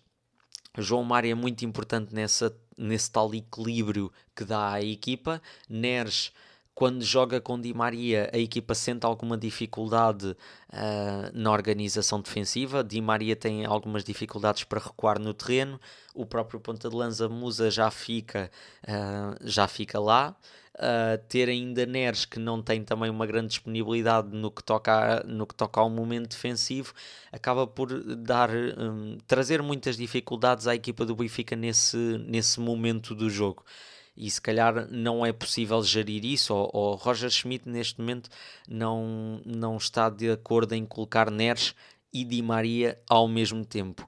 João Mário é muito importante nessa, nesse tal equilíbrio que dá à equipa, Neres quando joga com Di Maria, a equipa sente alguma dificuldade uh, na organização defensiva. Di Maria tem algumas dificuldades para recuar no terreno. O próprio ponta de lança Musa já fica, uh, já fica lá. Uh, ter ainda Neres que não tem também uma grande disponibilidade no que toca, no que toca ao momento defensivo, acaba por dar, um, trazer muitas dificuldades à equipa do Benfica nesse, nesse momento do jogo e se calhar não é possível gerir isso, ou, ou Roger Schmidt neste momento não, não está de acordo em colocar Neres e Di Maria ao mesmo tempo.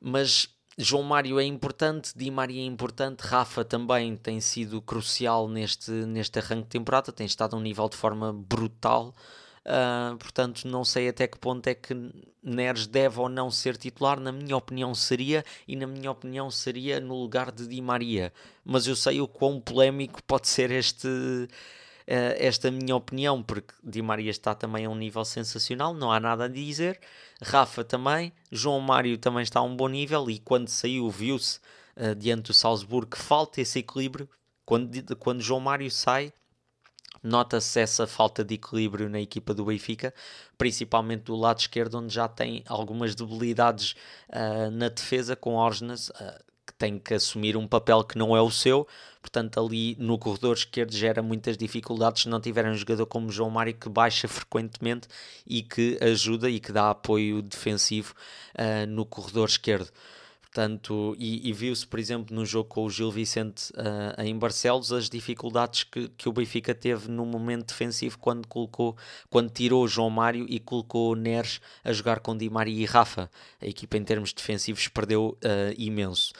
Mas João Mário é importante, Di Maria é importante, Rafa também tem sido crucial neste, neste arranque de temporada, tem estado a um nível de forma brutal. Uh, portanto, não sei até que ponto é que Neres deve ou não ser titular. Na minha opinião, seria, e na minha opinião, seria no lugar de Di Maria. Mas eu sei o quão polémico pode ser este. Uh, esta minha opinião, porque Di Maria está também a um nível sensacional, não há nada a dizer. Rafa também, João Mário também está a um bom nível e quando saiu, viu-se uh, diante do Salzburgo que falta esse equilíbrio. Quando, quando João Mário sai, nota-se essa falta de equilíbrio na equipa do Benfica, principalmente do lado esquerdo, onde já tem algumas debilidades uh, na defesa com Orgenas, uh, que tem que assumir um papel que não é o seu, portanto ali no corredor esquerdo gera muitas dificuldades se não tiver um jogador como João Mário que baixa frequentemente e que ajuda e que dá apoio defensivo uh, no corredor esquerdo. Portanto, e, e viu-se, por exemplo, no jogo com o Gil Vicente uh, em Barcelos, as dificuldades que, que o Benfica teve no momento defensivo quando colocou, quando tirou João Mário e colocou Neres a jogar com Di Maria e Rafa. A equipa em termos defensivos perdeu uh, imenso.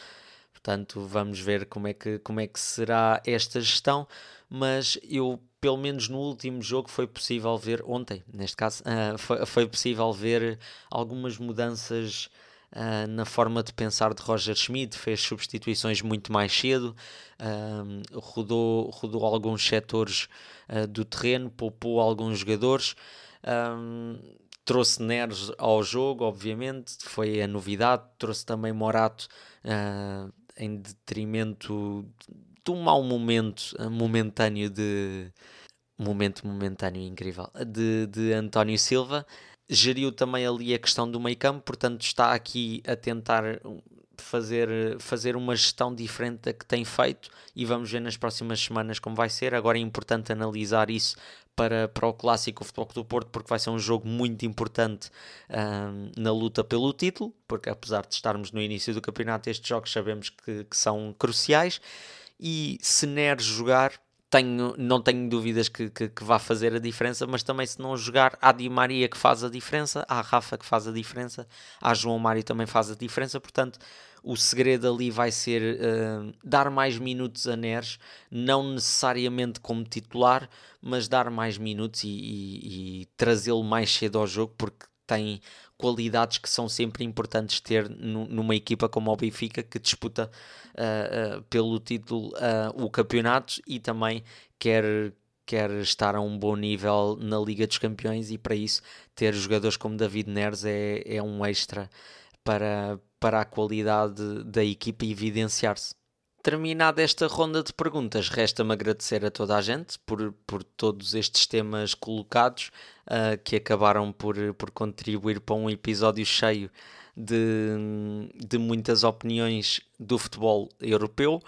Portanto, vamos ver como é, que, como é que será esta gestão, mas eu pelo menos no último jogo foi possível ver, ontem neste caso, uh, foi, foi possível ver algumas mudanças uh, na forma de pensar de Roger Schmidt, fez substituições muito mais cedo, uh, rodou, rodou alguns setores uh, do terreno, poupou alguns jogadores. trouxe Neres ao jogo, obviamente, foi a novidade. Trouxe também Morato em detrimento de um mau momento momentâneo de momento momentâneo incrível de, de António Silva geriu também ali a questão do meio campo, portanto está aqui a tentar fazer, fazer uma gestão diferente da que tem feito e vamos ver nas próximas semanas como vai ser. Agora é importante analisar isso para, para o clássico Futebol do Porto, porque vai ser um jogo muito importante um, na luta pelo título, porque apesar de estarmos no início do campeonato, estes jogos sabemos que, que são cruciais. E se Neres jogar, tenho, não tenho dúvidas que, que, que vá fazer a diferença, mas também se não jogar, há Di Maria que faz a diferença, há Rafa que faz a diferença, há João Mário também faz a diferença, portanto o segredo ali vai ser uh, dar mais minutos a Neres, não necessariamente como titular, mas dar mais minutos e, e, e trazê-lo mais cedo ao jogo, porque tem qualidades que são sempre importantes ter numa equipa como o Benfica que disputa uh, uh, pelo título uh, o campeonato e também quer quer estar a um bom nível na Liga dos Campeões e para isso ter jogadores como David Neres é, é um extra para, para a qualidade da equipa evidenciar-se. Terminada esta ronda de perguntas, resta-me agradecer a toda a gente por, por todos estes temas colocados uh, que acabaram por, por contribuir para um episódio cheio de, de muitas opiniões do futebol europeu.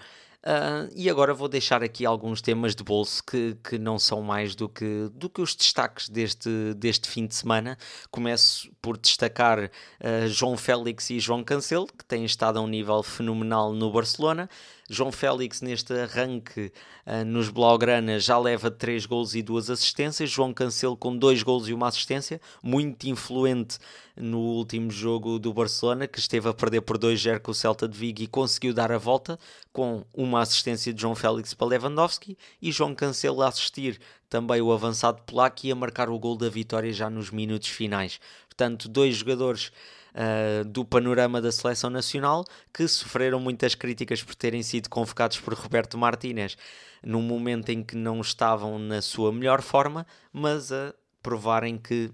Uh, e agora vou deixar aqui alguns temas de bolso que, que não são mais do que, do que os destaques deste, deste fim de semana. Começo por destacar uh, João Félix e João Cancelo, que têm estado a um nível fenomenal no Barcelona. João Félix, neste arranque uh, nos Blaugrana, já leva 3 gols e 2 assistências. João Cancelo com 2 gols e uma assistência, muito influente no último jogo do Barcelona, que esteve a perder por 2-0 com o Celta de Vigo e conseguiu dar a volta com uma assistência de João Félix para Lewandowski e João Cancelo a assistir também o avançado polaco e a marcar o gol da vitória já nos minutos finais. Portanto, dois jogadores uh, do panorama da seleção nacional que sofreram muitas críticas por terem sido convocados por Roberto Martínez num momento em que não estavam na sua melhor forma, mas a provarem que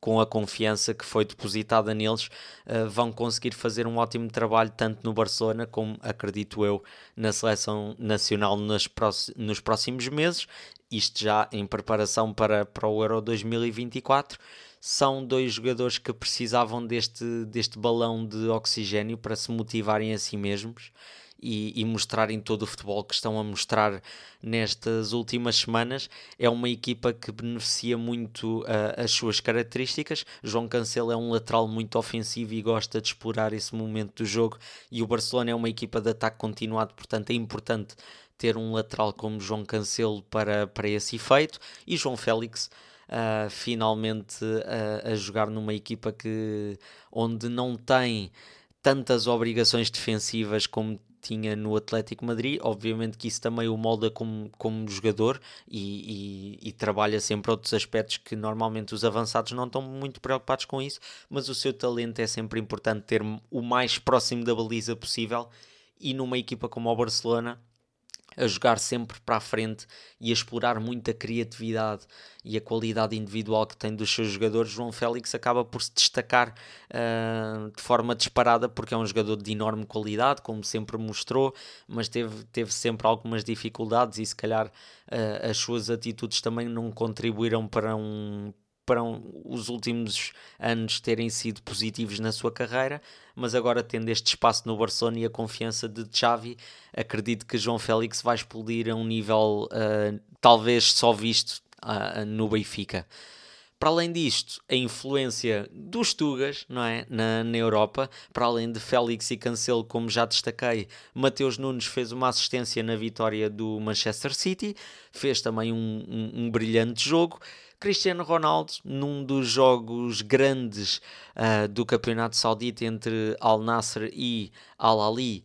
com a confiança que foi depositada neles, uh, vão conseguir fazer um ótimo trabalho tanto no Barcelona como, acredito eu, na seleção nacional nos, nos próximos meses. Isto já em preparação para, para o Euro 2024 são dois jogadores que precisavam deste, deste balão de oxigênio para se motivarem a si mesmos e, e, mostrarem todo o futebol que estão a mostrar nestas últimas semanas. É uma equipa que beneficia muito uh, as suas características. João Cancelo é um lateral muito ofensivo e gosta de explorar esse momento do jogo. E o Barcelona é uma equipa de ataque continuado, portanto é importante ter um lateral como João Cancelo para, para esse efeito. E João Félix. Uh, finalmente uh, a jogar numa equipa que onde não tem tantas obrigações defensivas como tinha no Atlético Madrid. Obviamente que isso também o molda como, como jogador e, e, e, trabalha sempre outros aspectos que normalmente os avançados não estão muito preocupados com isso, mas o seu talento é sempre importante ter o mais próximo da baliza possível. E numa equipa como o Barcelona, a jogar sempre para a frente e a explorar muito a criatividade e a qualidade individual que tem dos seus jogadores, João Félix acaba por se destacar uh, de forma disparada porque é um jogador de enorme qualidade, como sempre mostrou, mas teve, teve sempre algumas dificuldades e se calhar uh, as suas atitudes também não contribuíram para um, para os últimos anos terem sido positivos na sua carreira, mas agora tendo este espaço no Barcelona e a confiança de Xavi, acredito que João Félix vai explodir a um nível uh, talvez só visto uh, no Benfica. Para além disto, a influência dos Tugas não é? na, na Europa, para além de Félix e Cancelo, como já destaquei, Mateus Nunes fez uma assistência na vitória do Manchester City, fez também um, um, um brilhante jogo. Cristiano Ronaldo, num dos jogos grandes uh, do Campeonato Saudita entre Al Nasser e Al Ali,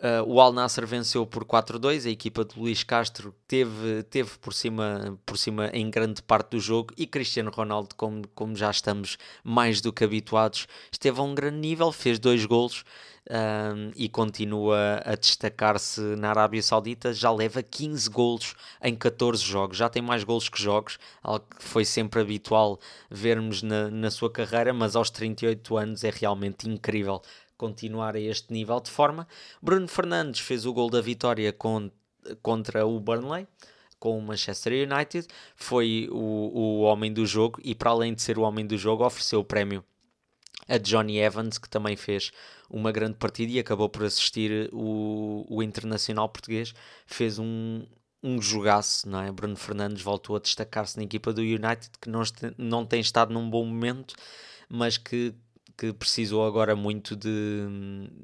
Uh, o Al Nasser venceu por 4-2, a equipa de Luís Castro teve, teve por, cima, por cima em grande parte do jogo e Cristiano Ronaldo, como, como já estamos mais do que habituados, esteve a um grande nível, fez dois golos um, e continua a destacar-se na Arábia Saudita. Já leva 15 golos em 14 jogos, já tem mais golos que jogos, algo que foi sempre habitual vermos na, na sua carreira, mas aos 38 anos é realmente incrível continuar a este nível de forma. Bruno Fernandes fez o gol da vitória com, contra o Burnley com o Manchester United, foi o, o homem do jogo e para além de ser o homem do jogo ofereceu o prémio a Johnny Evans, que também fez uma grande partida e acabou por assistir o, o internacional português, fez um, um jogaço, não é? Bruno Fernandes voltou a destacar-se na equipa do United, que não, não tem estado num bom momento, mas que que precisou agora muito de,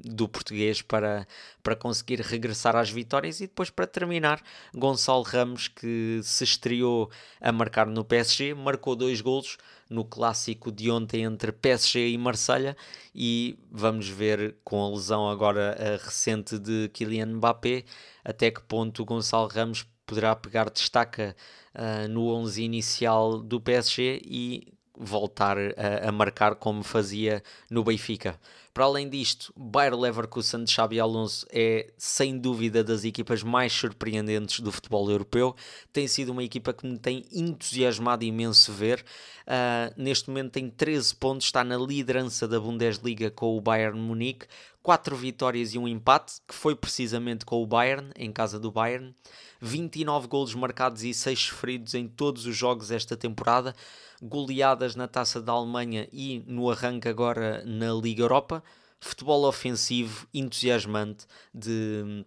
do português para, para conseguir regressar às vitórias e depois para terminar Gonçalo Ramos que se estreou a marcar no PSG, marcou dois golos no clássico de ontem entre PSG e Marselha e vamos ver com a lesão agora recente de Kylian Mbappé até que ponto o Gonçalo Ramos poderá pegar destaca uh, no 11 inicial do PSG e voltar a, a, marcar como fazia no Benfica. Para além disto, Bayer Leverkusen de Xabi Alonso é sem dúvida das equipas mais surpreendentes do futebol europeu. Tem sido uma equipa que me tem entusiasmado imenso ver. Uh, neste momento tem 13 pontos, está na liderança da Bundesliga com o Bayern Munique, 4 vitórias e um empate, que foi precisamente com o Bayern, em casa do Bayern. 29 golos marcados e 6 sofridos em todos os jogos esta temporada goleadas na Taça da Alemanha e no arranque agora na Liga Europa. Futebol ofensivo, entusiasmante, de,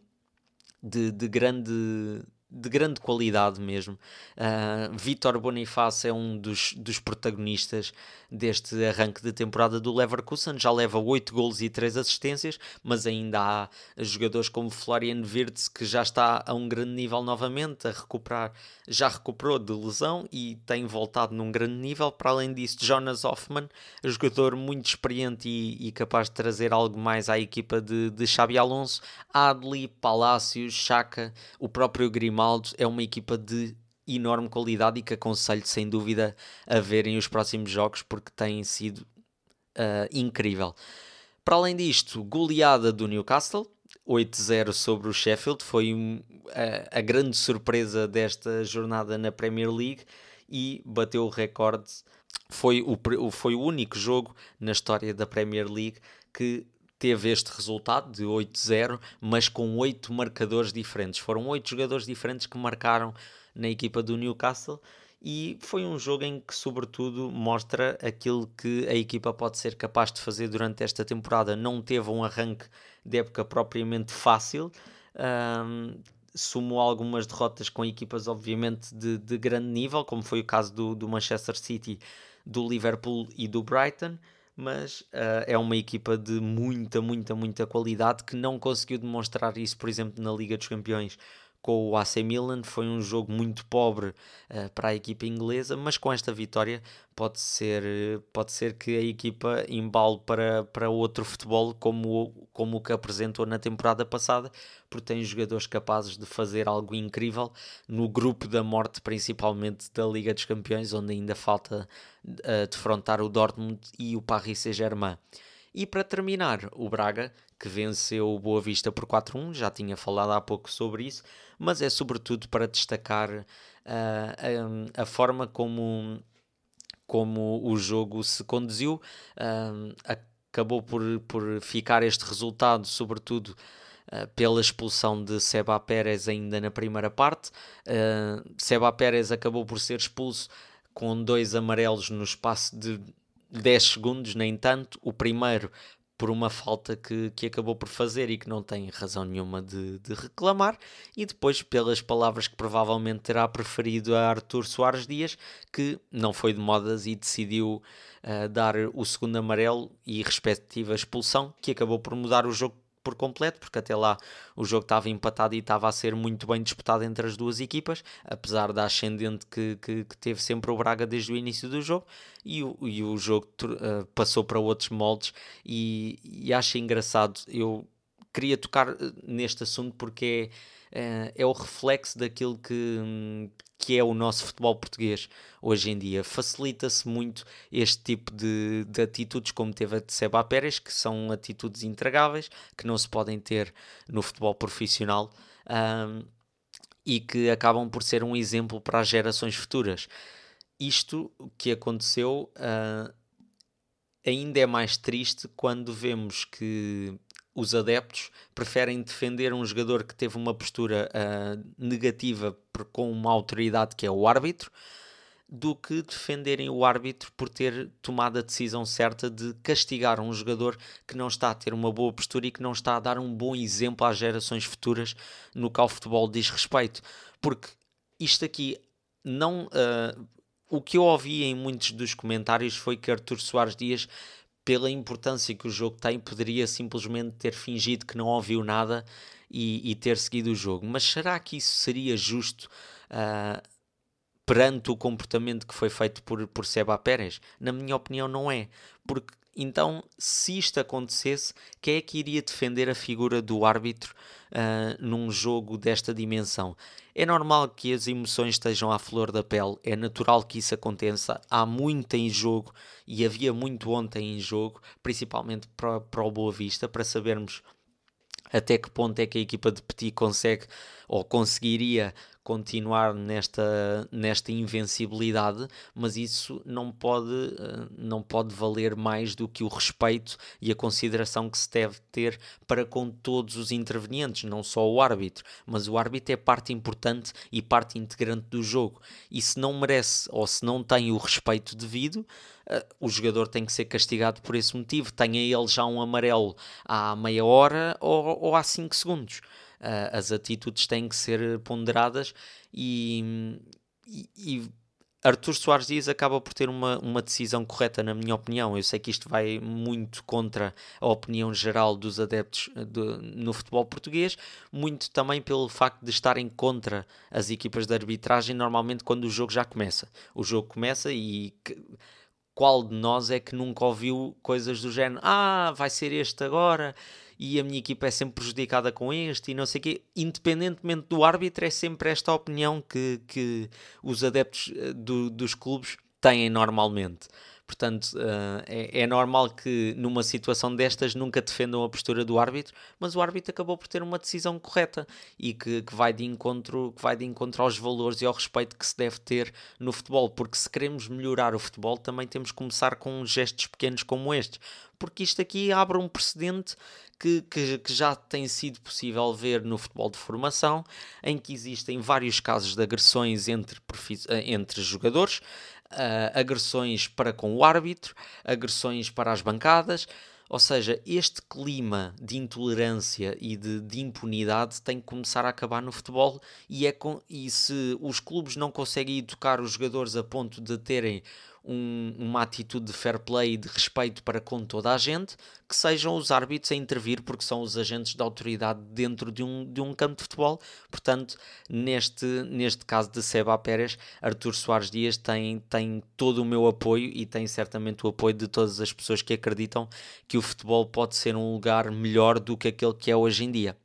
de, de grande de grande qualidade mesmo. Uh, Vítor Bonifácio é um dos, dos protagonistas deste arranque de temporada do Leverkusen, já leva 8 golos e 3 assistências, mas ainda há jogadores como Florian Wirtz que já está a um grande nível novamente, a recuperar, já recuperou de lesão e tem voltado num grande nível. Para além disso, Jonas Hoffman, jogador muito experiente e, e capaz de trazer algo mais à equipa de, de Xabi Alonso, Adli, Palácios, Chaka, o próprio Grimaldo, é uma equipa de enorme qualidade e que aconselho sem dúvida a verem os próximos jogos porque têm sido uh, incrível. Para além disto, goleada do Newcastle, 8-0 sobre o Sheffield, foi um, a, a, grande surpresa desta jornada na Premier League e bateu o recorde foi o, foi o único jogo na história da Premier League que teve este resultado de 8-0, mas com oito marcadores diferentes. Foram oito jogadores diferentes que marcaram na equipa do Newcastle e foi um jogo em que, sobretudo, mostra aquilo que a equipa pode ser capaz de fazer durante esta temporada. Não teve um arranque de época propriamente fácil. Um, sumou algumas derrotas com equipas, obviamente, de, de grande nível, como foi o caso do, do Manchester City, do Liverpool e do Brighton mas uh, é uma equipa de muita, muita, muita qualidade que não conseguiu demonstrar isso, por exemplo, na Liga dos Campeões com o AC Milan. Foi um jogo muito pobre uh, para a equipa inglesa, mas com esta vitória pode ser, pode ser que a equipa embale para, para outro futebol como, como o que apresentou na temporada passada, porque tem jogadores capazes de fazer algo incrível no grupo da morte, principalmente da Liga dos Campeões, onde ainda falta uh, defrontar o Dortmund e o Paris Saint-Germain. E para terminar, o Braga, que venceu o Boa Vista por 4-1, já tinha falado há pouco sobre isso, mas é sobretudo para destacar uh, a, a, forma como, como o jogo se conduziu. Uh, acabou por, por ficar este resultado, sobretudo uh, pela expulsão de Seba Pérez ainda na primeira parte. Seba Pérez acabou por ser expulso com dois amarelos no espaço de 10 segundos, nem tanto. O primeiro por uma falta que, que acabou por fazer e que não tem razão nenhuma de, de reclamar, e depois pelas palavras que provavelmente terá preferido a Artur Soares Dias, que não foi de modas e decidiu uh, dar o segundo amarelo e respectiva expulsão, que acabou por mudar o jogo por completo, porque até lá o jogo estava empatado e estava a ser muito bem disputado entre as duas equipas, apesar da ascendente que, que, que teve sempre o Braga desde o início do jogo, e o, e o jogo uh, passou para outros moldes, e, e acho engraçado, eu queria tocar eh, neste assunto porque é, é o reflexo daquilo que, que é o nosso futebol português hoje em dia. Facilita-se muito este tipo de, de, atitudes, como teve a de Seba Pérez, que são atitudes intragáveis, que não se podem ter no futebol profissional um, e que acabam por ser um exemplo para as gerações futuras. Isto que aconteceu uh, ainda é mais triste quando vemos que os adeptos preferem defender um jogador que teve uma postura uh, negativa com uma autoridade que é o árbitro do que defenderem o árbitro por ter tomado a decisão certa de castigar um jogador que não está a ter uma boa postura e que não está a dar um bom exemplo às gerações futuras no que ao futebol diz respeito. Porque isto aqui não. Uh, o que eu ouvi em muitos dos comentários foi que Artur Soares Dias pela importância que o jogo tem, poderia simplesmente ter fingido que não ouviu nada e, e ter seguido o jogo. Mas será que isso seria justo uh, perante o comportamento que foi feito por, por Seba Pérez? Na minha opinião, não é. Porque então, se isto acontecesse, quem é que iria defender a figura do árbitro uh, num jogo desta dimensão? É normal que as emoções estejam à flor da pele, é natural que isso aconteça. Há muito em jogo e havia muito ontem em jogo, principalmente para, para o Boa Vista, para sabermos até que ponto é que a equipa de Petit consegue ou conseguiria continuar nesta, nesta invencibilidade, mas isso não pode, eh, não pode valer mais do que o respeito e a consideração que se deve ter para com todos os intervenientes, não só o árbitro, mas o árbitro é parte importante e parte integrante do jogo. E se não merece ou se não tem o respeito devido, Uh, o jogador tem que ser castigado por esse motivo. Tenha ele já um amarelo há meia hora ou, ou há 5 segundos as atitudes têm que ser ponderadas e, e, e Artur Soares Dias acaba por ter uma, uma decisão correta, na minha opinião. Eu sei que isto vai muito contra a opinião geral dos adeptos eh, de, no futebol português, muito também pelo facto de estarem contra as equipas de arbitragem, normalmente quando o jogo já começa. O jogo começa e qual de nós é que nunca ouviu coisas do género? Ah, vai ser este agora e a minha equipa é sempre prejudicada com este e não sei o quê. Independentemente do árbitro, é sempre esta opinião que, que os adeptos eh, do, dos clubes têm normalmente. Portanto, uh, é, é, normal que numa situação destas nunca defendam a postura do árbitro, mas o árbitro acabou por ter uma decisão correta e que, que, vai de encontro, que vai de encontro aos valores e ao respeito que se deve ter no futebol, porque se queremos melhorar o futebol, também temos que começar com gestos pequenos como estes, porque isto aqui abre um precedente que, que, que, já tem sido possível ver no futebol de formação, em que existem vários casos de agressões entre, entre jogadores, uh, agressões para com o árbitro, agressões para as bancadas. Ou seja, este clima de intolerância e de, de, impunidade tem que começar a acabar no futebol e, é com, e se os clubes não conseguem educar os jogadores a ponto de terem um, uma atitude de fair play e de respeito para com toda a gente, que sejam os árbitros a intervir, porque são os agentes da autoridade dentro de um, de um campo de futebol. Portanto, neste, neste caso de Seba Pérez, Artur Soares Dias tem, tem todo o meu apoio e tem certamente o apoio de todas as pessoas que acreditam que o futebol pode ser um lugar melhor do que aquele que é hoje em dia.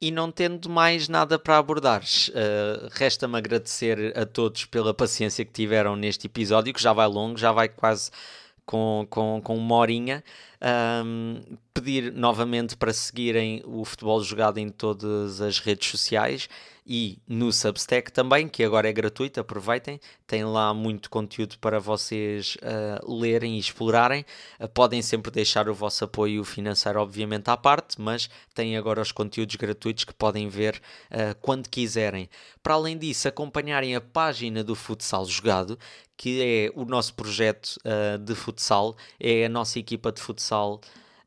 E não tendo mais nada para abordar, uh, resta-me agradecer a todos pela paciência que tiveram neste episódio, que já vai longo, já vai quase com, com, com uma horinha. Um, pedir novamente para seguirem o futebol jogado em todas as redes sociais e no Substack também, que agora é gratuito, aproveitem, tem lá muito conteúdo para vocês uh, lerem e explorarem. Uh, podem sempre deixar o vosso apoio financeiro, obviamente, à parte, mas têm agora os conteúdos gratuitos que podem ver uh, quando quiserem. Para além disso, acompanharem a página do Futsal Jogado, que é o nosso projeto de futsal, é a nossa equipa de futsal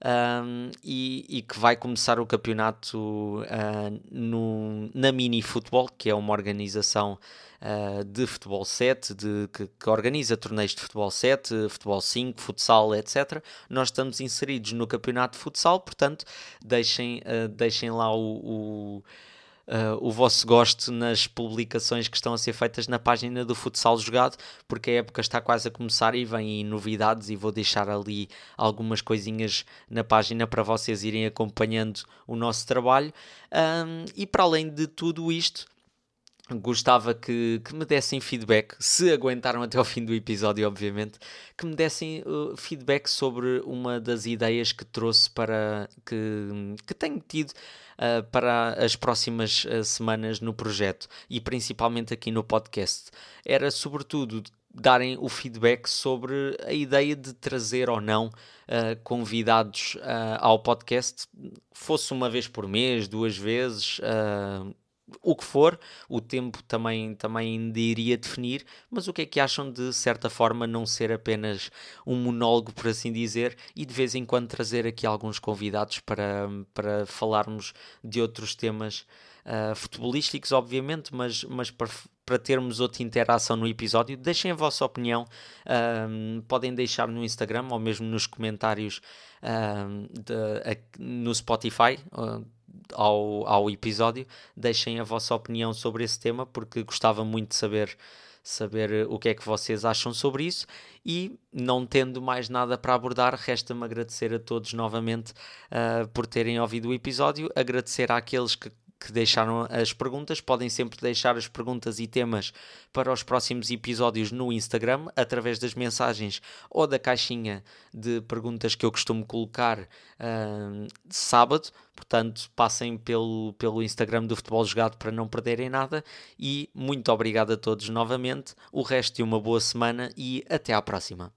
um, e, e, que vai começar o campeonato uh, no, na Mini Futebol, que é uma organização uh, de futebol 7, de, que, que, organiza torneios de futebol 7, futebol 5, futsal, etc. Nós estamos inseridos no campeonato de futsal, portanto, deixem, uh, deixem lá o, o uh, o vosso gosto nas publicações que estão a ser feitas na página do Futsal Jogado, porque a época está quase a começar e vêm novidades e vou deixar ali algumas coisinhas na página para vocês irem acompanhando o nosso trabalho. Um, e para além de tudo isto, gostava que, que me dessem feedback, se aguentaram até ao fim do episódio, obviamente, que me dessem uh, feedback sobre uma das ideias que trouxe para que, que tenho tido uh, para as próximas uh, semanas no projeto e principalmente aqui no podcast. Era sobretudo darem o feedback sobre a ideia de trazer ou não uh, convidados uh, ao podcast, fosse uma vez por mês, duas vezes, uh, o que for, o tempo também, também iria definir, mas o que é que acham de certa forma não ser apenas um monólogo, por assim dizer, e de vez em quando trazer aqui alguns convidados para, para falarmos de outros temas uh, futebolísticos, obviamente, mas, mas para, para termos outra interação no episódio, deixem a vossa opinião, uh, podem deixar no Instagram ou mesmo nos comentários uh, de, no Spotify ao, ao episódio. Deixem a vossa opinião sobre esse tema, porque gostava muito de saber, saber o que é que vocês acham sobre isso. E não tendo mais nada para abordar, resta-me agradecer a todos novamente uh, por terem ouvido o episódio, agradecer àqueles que que deixaram as perguntas. Podem sempre deixar as perguntas e temas para os próximos episódios no Instagram, através das mensagens ou da caixinha de perguntas que eu costumo colocar uh, sábado. Portanto, passem pelo, pelo Instagram do Futebol Jogado para não perderem nada. E muito obrigado a todos novamente. O resto de uma boa semana e até à próxima.